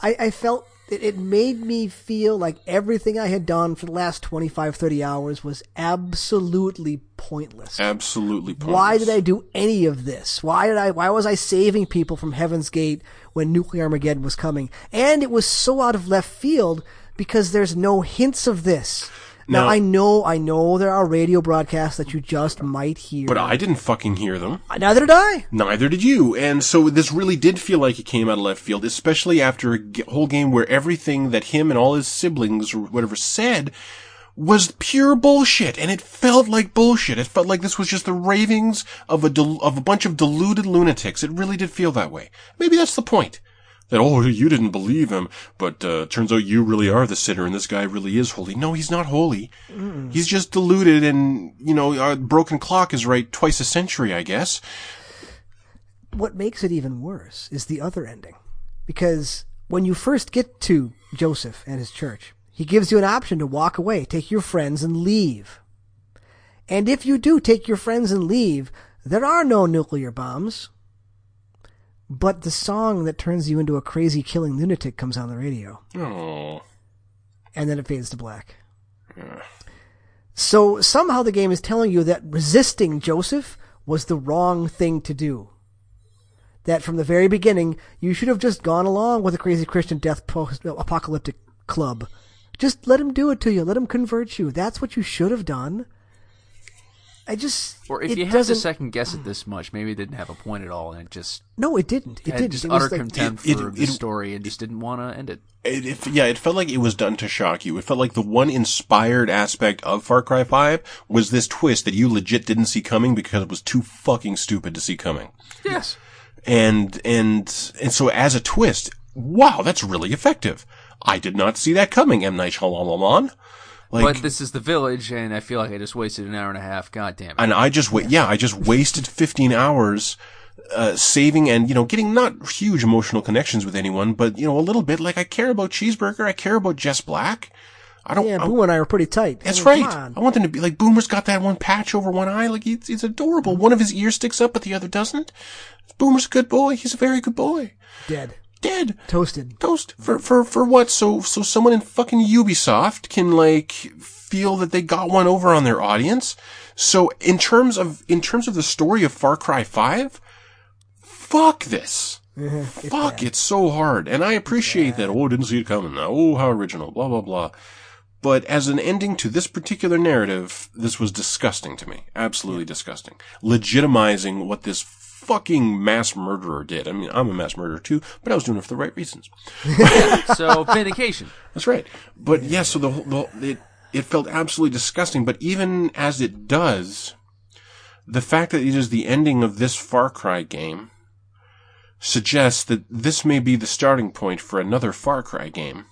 I, I felt it, it made me feel like everything I had done for the last 25, 30 hours was absolutely pointless. Absolutely. Pointless. Why did I do any of this? Why did I, why was I saving people from Heaven's Gate when nuclear Armageddon was coming? And it was so out of left field because there's no hints of this. Now No. I know, I know there are radio broadcasts that you just might hear. But I didn't fucking hear them. Uh, neither did I. Neither did you. And so this really did feel like it came out of left field, especially after a whole game where everything that him and all his siblings or whatever said was pure bullshit. And it felt like bullshit. It felt like this was just the ravings of a, del- of a bunch of deluded lunatics. It really did feel that way. Maybe that's the point. That, oh, you didn't believe him, but, uh, turns out you really are the sinner and this guy really is holy. No, he's not holy. He's just deluded and, you know, a broken clock is right twice a century, I guess. what makes it even worse is the other ending. Because when you first get to Joseph and his church, he gives you an option to walk away, take your friends, and leave. And if you do take your friends and leave, there are no nuclear bombs. But the song that turns you into a crazy killing lunatic comes on the radio Oh. and then it fades to black. So somehow the game is telling you that resisting Joseph was the wrong thing to do. That from the very beginning, you should have just gone along with the crazy Christian death post uh, apocalyptic club. Just let him do it to you. Let him convert you. That's what you should have done. I just Or if it you have to doesn't. second guess it this much, maybe it didn't have a point at all, and it just no, it didn't. It had didn't. just It was utter like- contempt It- for it- the it- story and just didn't want to end it. It, it, yeah, it felt like it was done to shock you. It felt like the one inspired aspect of Far Cry 5 was this twist that you legit didn't see coming because it was too fucking stupid to see coming. Yes. And, and, and so as a twist, wow, that's really effective. I did not see that coming, M. Night Shyamalan. Like, But this is the village, and I feel like I just wasted an hour and a half. God damn it. and I just wait. Yeah, I just wasted 15 hours uh, saving and you know getting not huge emotional connections with anyone, but you know a little bit. Like I care about Cheeseburger, I care about Jess Black. I don't. Yeah, I- Boo and I are pretty tight. that's I mean, right. I want them to be like Boomer's got that one patch over one eye. Like he's, he's adorable. One of his ears sticks up, but the other doesn't. Boomer's a good boy. He's a very good boy. Dead. Dead. Toasted. Toast for for for what? So so someone in fucking Ubisoft can like feel that they got one over on their audience. So in terms of in terms of the story of Far Cry Five, fuck this. fuck, it's so hard, and I appreciate that. Oh, didn't see it coming. Oh, how original. Blah blah blah. But as an ending to this particular narrative, this was disgusting to me. Absolutely disgusting. Legitimizing what this fucking mass murderer did. I mean, I'm a mass murderer too, but I was doing it for the right reasons. So vindication. That's right. But yeah, so the, the it it felt absolutely disgusting. But even as it does, the fact that it is the ending of this Far Cry game suggests that this may be the starting point for another Far Cry game,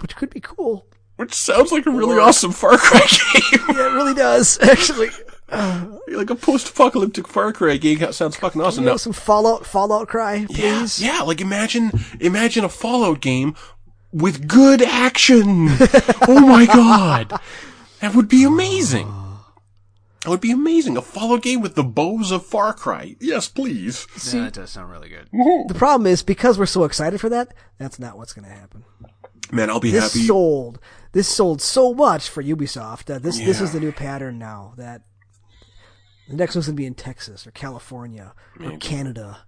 Which could be cool. which sounds like a really awesome Far Cry game. Yeah, it really does, actually. like a post-apocalyptic Far Cry game sounds fucking awesome. You Now, some Fallout, Fallout cry, yeah, please. yeah, like imagine imagine a Fallout game with good action. oh my god. That would be amazing. That would be amazing. A Fallout game with the bows of Far Cry. Yes, please. Yeah, that does sound really good. Mm-hmm. The problem is because we're so excited for that, that's not what's going to happen. Man, I'll be This happy. sold. This sold so much for Ubisoft that this this is the new pattern now. That the next one's going to be in Texas or California or Canada.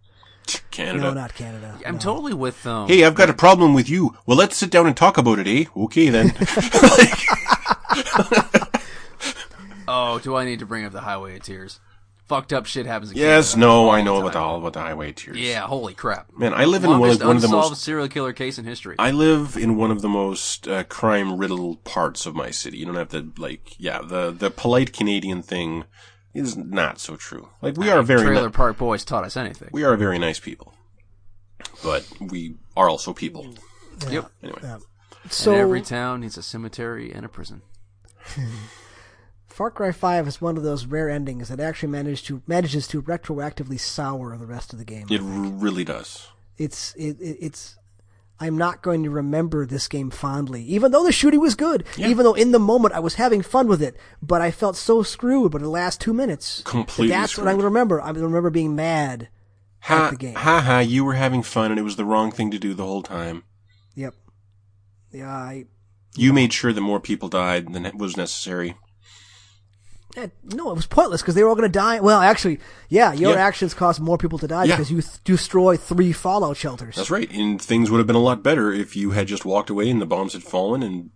Canada. No, not Canada. I'm No. totally with them. Hey, I've got a problem with you. Well, let's sit down and talk about it, eh? Okay then. Oh, do I need to bring up the Highway of Tears? Fucked up shit happens. In yes, Canada no, all I know time. about the all about the highway of tears. Yeah, holy crap. Man, I live in one Longest of, one of the unsolved most serial killer case in history. I live in one of the most uh, crime riddled parts of my city. You don't have to like, yeah, the the polite Canadian thing is not so true. Like we are very Trailer ni- Park Boys taught us anything. we are very nice people, but we are also people. Yep. Anyway, So and every town needs a cemetery and a prison. Far Cry Five is one of those rare endings that actually manages to manages to retroactively sour the rest of the game. it r- really does. It's it, it, it's. I'm not going to remember this game fondly, even though the shooting was good. Even though in the moment I was having fun with it, but I felt so screwed. But the last two minutes, Completely That's what I'm going to remember. I'm going to remember being mad. Ha the game. ha ha! You were having fun, and it was the wrong thing to do the whole time. Yep. Yeah. I. You made sure that more people died than was necessary. Eh, No, it was pointless because they were all going to die. Well, actually, yeah, your Yeah. actions caused more people to die Yeah. because you th- destroy three Fallout shelters. That's right. And things would have been a lot better if you had just walked away and the bombs had fallen. And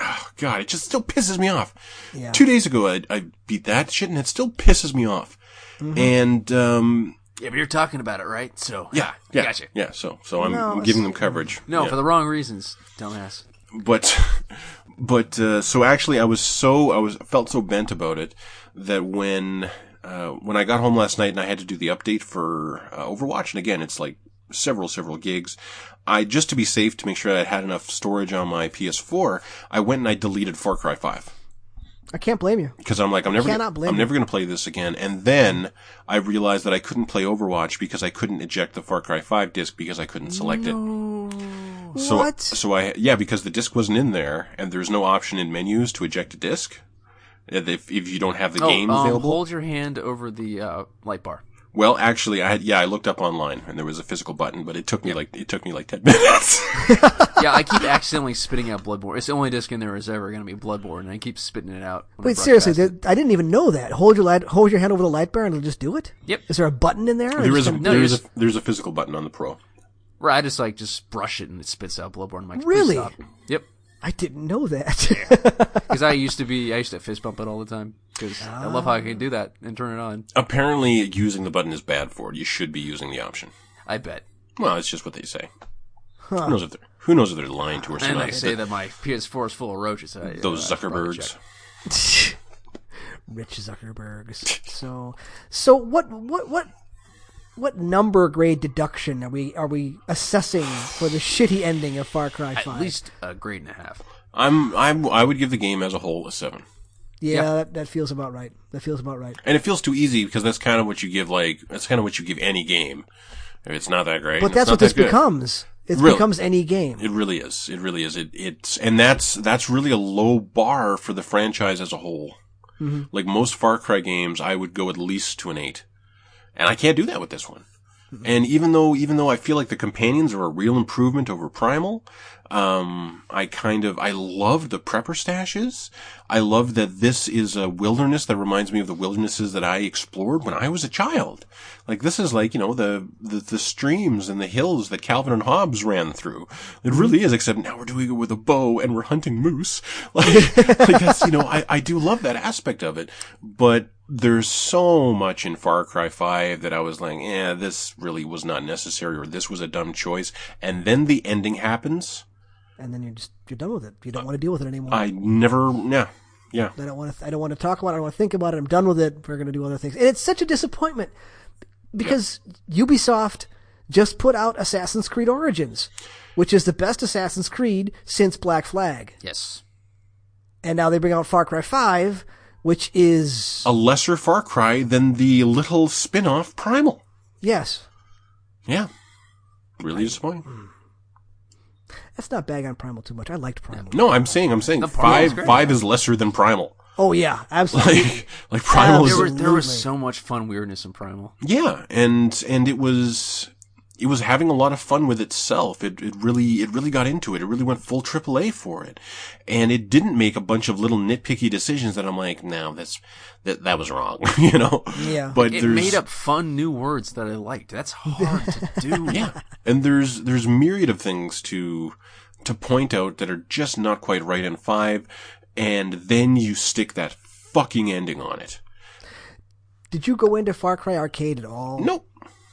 oh, God, it just still pisses me off. Yeah. Two days ago, I, I beat that shit, and it still pisses me off. Mm-hmm. And um, Yeah, but you're talking about it, right? So yeah, yeah, gotcha. yeah. So, so I'm, No, I'm giving them coverage. No, Yeah. for the wrong reasons, dumbass. But but uh, so actually I was so I was felt so bent about it that when uh, when I got home last night and I had to do the update for uh, Overwatch and again it's like several several gigs I just to be safe to make sure I had enough storage on my PS4 I went and I deleted Far Cry 5 I can't blame you. because I'm like I'm never gonna, blame I'm you. never going to play this again and then I realized that I couldn't play Overwatch because I couldn't eject the Far Cry 5 disc because I couldn't select it so, What? So I, yeah, because the disc wasn't in there, and there's no option in menus to eject a disc. If, if you don't have the Oh, game um, available. hold your hand over the uh, light bar. well, actually, I had, yeah, I looked up online, and there was a physical button, but it took me like, it took me like 10 minutes. Yeah, I keep accidentally spitting out Bloodborne. It's the only disc in there is ever going to be Bloodborne, and I keep spitting it out. when I Wait, seriously, it. I didn't even know that. Hold your light, hold your hand over the light bar, and it'll just do it. Yep. Is there a button in there? or there just is a, No, there you is a, there's a physical button on the Pro. Right, I just like just brush it and it spits out Bloodborne. I'm like, Really? Yep. I didn't know that. Because I used to be, I used to fist bump it all the time. Because I love how I can do that and turn it on. Apparently, using the button is bad for it. You should be using the option. I bet. Well, it's just what they say. Who knows if they're, who knows if they're lying to us or And not? they say that my PS4 is full of roaches. I, Those uh, I should probably Zuckerbergs. Rich Zuckerbergs. So, so what, what, what, what number grade deduction are we are we assessing for the shitty ending of Far Cry Five? At least a grade and a half. I'm, I'm, I would give the game as a whole a seven. yeah, yeah. That, that feels about right. That feels about right. And it feels too easy because that's kind of what you give like that's kind of what you give any game. If it's not that great, But that's not what this good. becomes. It Really? becomes any game. It really is. It really is. It it's and that's that's really a low bar for the franchise as a whole. Mm-hmm. Like most Far Cry games, I would go at least to an eight, and I can't do that with this one. And even though, even though I feel like the companions are a real improvement over Primal, um, I kind of, I love the prepper stashes. I love that this is a wilderness that reminds me of the wildernesses that I explored when I was a child. Like this is like, you know, the, the, the streams and the hills that Calvin and Hobbes ran through. It really is, except now we're doing it with a bow and we're hunting moose. Like, like that's, you know, I, I do love that aspect of it, but there's so much in Far Cry 5 that I was like, yeah, this really was not necessary or this was a dumb choice. And then the ending happens. And then you're just you're done with it. You don't uh, want to deal with it anymore. I never, yeah, yeah. I don't want to. I don't want to talk about it. I don't want to think about it. I'm done with it. We're going to do other things, and it's such a disappointment because Ubisoft just put out Assassin's Creed Origins, which is the best Assassin's Creed since Black Flag, Yes. and now they bring out Far Cry Five, which is A lesser Far Cry than the little spin-off Primal. yes, Yeah. Really disappointing. Hmm. That's not bag on Primal too much. I liked Primal. No, I'm saying, I'm saying The Primal five, great. five is lesser than Primal. Oh yeah, absolutely. Like, like Primal uh, is, There was there was so much fun weirdness in Primal. yeah, and, and it was, it was having a lot of fun with itself. It, it really, it really got into it. It really went full AAA for it. And it didn't make a bunch of little nitpicky decisions that I'm like, no, that's, that, that was wrong, you know? Yeah. But It there's, made up fun new words that I liked. That's hard to do. Yeah. And there's there's myriad of things to to point out that are just not quite right in five, and then you stick that fucking ending on it. Did you go into Far Cry Arcade at all? Nope.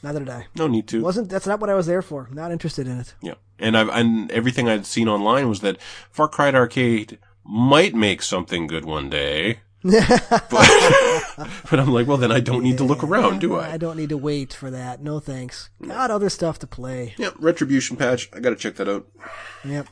Neither did I. No need to. Wasn't that's not what I was there for? Not interested in it. Yeah. And I've and everything I'd seen online was that Far Cry Arcade might make something good one day. but, but I'm like, well, then I don't need to look around, do I I? don't need to wait for that. No thanks. Got other stuff to play. Yeah, Retribution patch. I gotta check that out. Yep.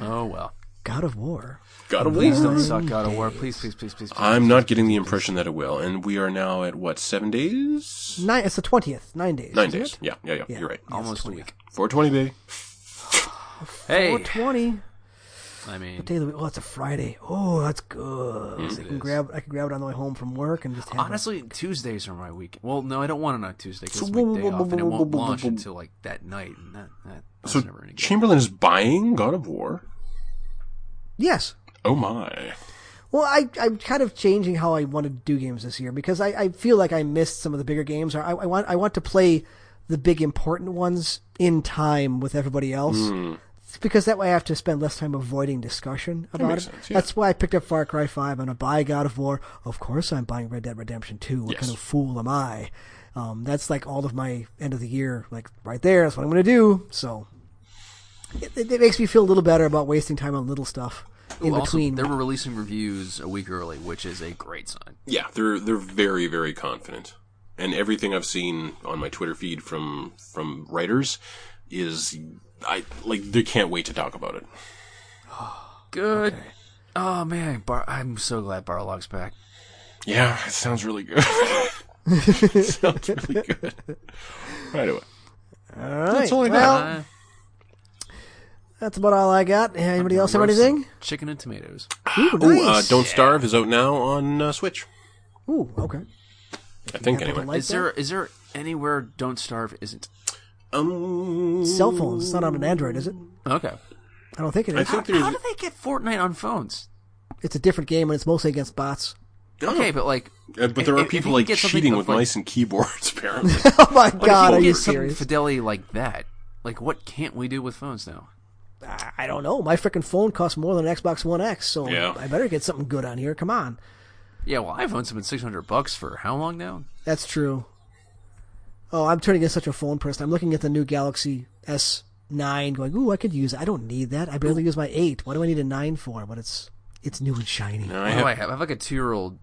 Oh well. God of War. God of Please War. don't suck God of War. Please, please, please, please. please. I'm not getting the impression that it will. And we are now at what, seven days? Nine. It's the twentieth. Nine days. Nine days. Yeah, yeah, yeah, Yeah. You're right. almost a week. 420, baby. Hey, Four twenty. I mean, what Day of the week. Oh, it's a Friday. Oh, that's good. Mm, I can grab. I can grab it on the way home from work and just have it. honestly, Tuesdays are my week. Well, no, I don't want it on Tuesday because it's So- my day off, and it won't launch until like that night, and that, that that's So never any. Chamberlain is buying God of War. Yes. Oh my! Well, I, I'm kind of changing how I want to do games this year because I, I feel like I missed some of the bigger games. Or I, I want I want to play the big important ones in time with everybody else. It's because that way I have to spend less time avoiding discussion about makes it. sense, yeah. That's why I picked up Far Cry 5. I'm going to buy God of War. Of course, I'm buying Red Dead Redemption 2. What Yes. kind of fool am I? Um, that's like all of my end of the year, like right there. That's what I'm going to do. So it, it makes me feel a little better about wasting time on little stuff in Ooh, also, between. they were releasing reviews a week early, which is a great sign. Yeah, they're they're very very confident, and everything I've seen on my Twitter feed from from writers is I like they can't wait to talk about it. Good. Oh man, Bar- I'm so glad Barlog's back. Yeah, it sounds really good. sounds really good. Right away. all right. That's all I got. That's about all I got. Anybody else have roast anything? Chicken and tomatoes. Ooh, Ooh, uh. Don't Starve is out now on uh, Switch. Ooh, okay. I think Have anyway. people like Is there is there anywhere Don't Starve isn't? Um, Cell phones. It's not on an Android, is it? Okay. I don't think it is. I think How there's. do they get Fortnite on phones? It's a different game and it's mostly against bots. Okay, but like, Uh, but there if- are people like cheating with like- mice and keyboards, apparently. Oh my god, are if you you get some serious? fidelity like that, like what can't we do with phones now? I- I don't know. My freaking phone costs more than an Xbox One X, so Yeah. I better get something good on here. Come on. Yeah, well, iPhones have been six hundred bucks for how long now? That's true. Oh, I'm turning into such a phone person. I'm looking at the new Galaxy S9 going, ooh, I could use it. I don't need that. I barely use my 8. What do I need a 9 for? But it's it's new and shiny. No, I What have, do I have? I have like a two year old.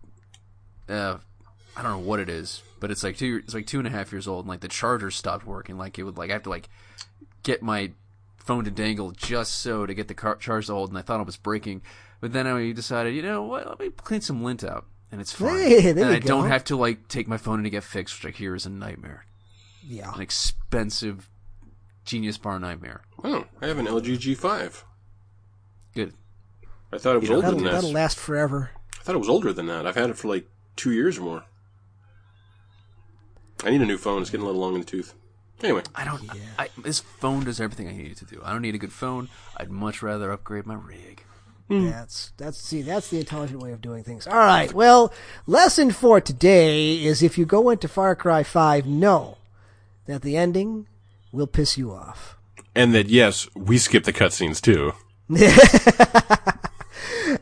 Uh, I don't know what it is, but it's like two. It's like two and a half years old, and like the charger stopped working. Like it would like I have to like get my phone to dangle just so to get the car- charge to hold, and I thought it was breaking. But then I decided, you know what? Let me clean some lint out, and it's fine. Hey, there and you I don't have to like take my phone in to get fixed, which I hear is a nightmare, Yeah. an expensive Genius Bar nightmare. oh, I have an LG G5. Good. I thought it was older That'll, than that. That'll last forever. I thought it was older than that. I've had it for like two years or more. I need a new phone. It's getting a little long in the tooth. Anyway, I don't. I, this phone does everything I need it to do. I don't need a good phone. I'd much rather upgrade my rig. Hmm. That's that's see that's the intelligent way of doing things. All right. Well, lesson for today is if you go into Far Cry Five, know that the ending will piss you off. and that yes, we skip the cutscenes too.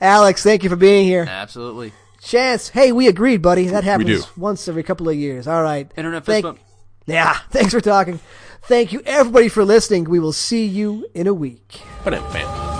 Alex, thank you for being here. Absolutely. Chance, hey, we agreed, buddy. That happens once every couple of years. All right. Internet Thank- fist bump. Yeah. Thanks for talking. Thank you, everybody, for listening. We will see you in a week. But I'm fan.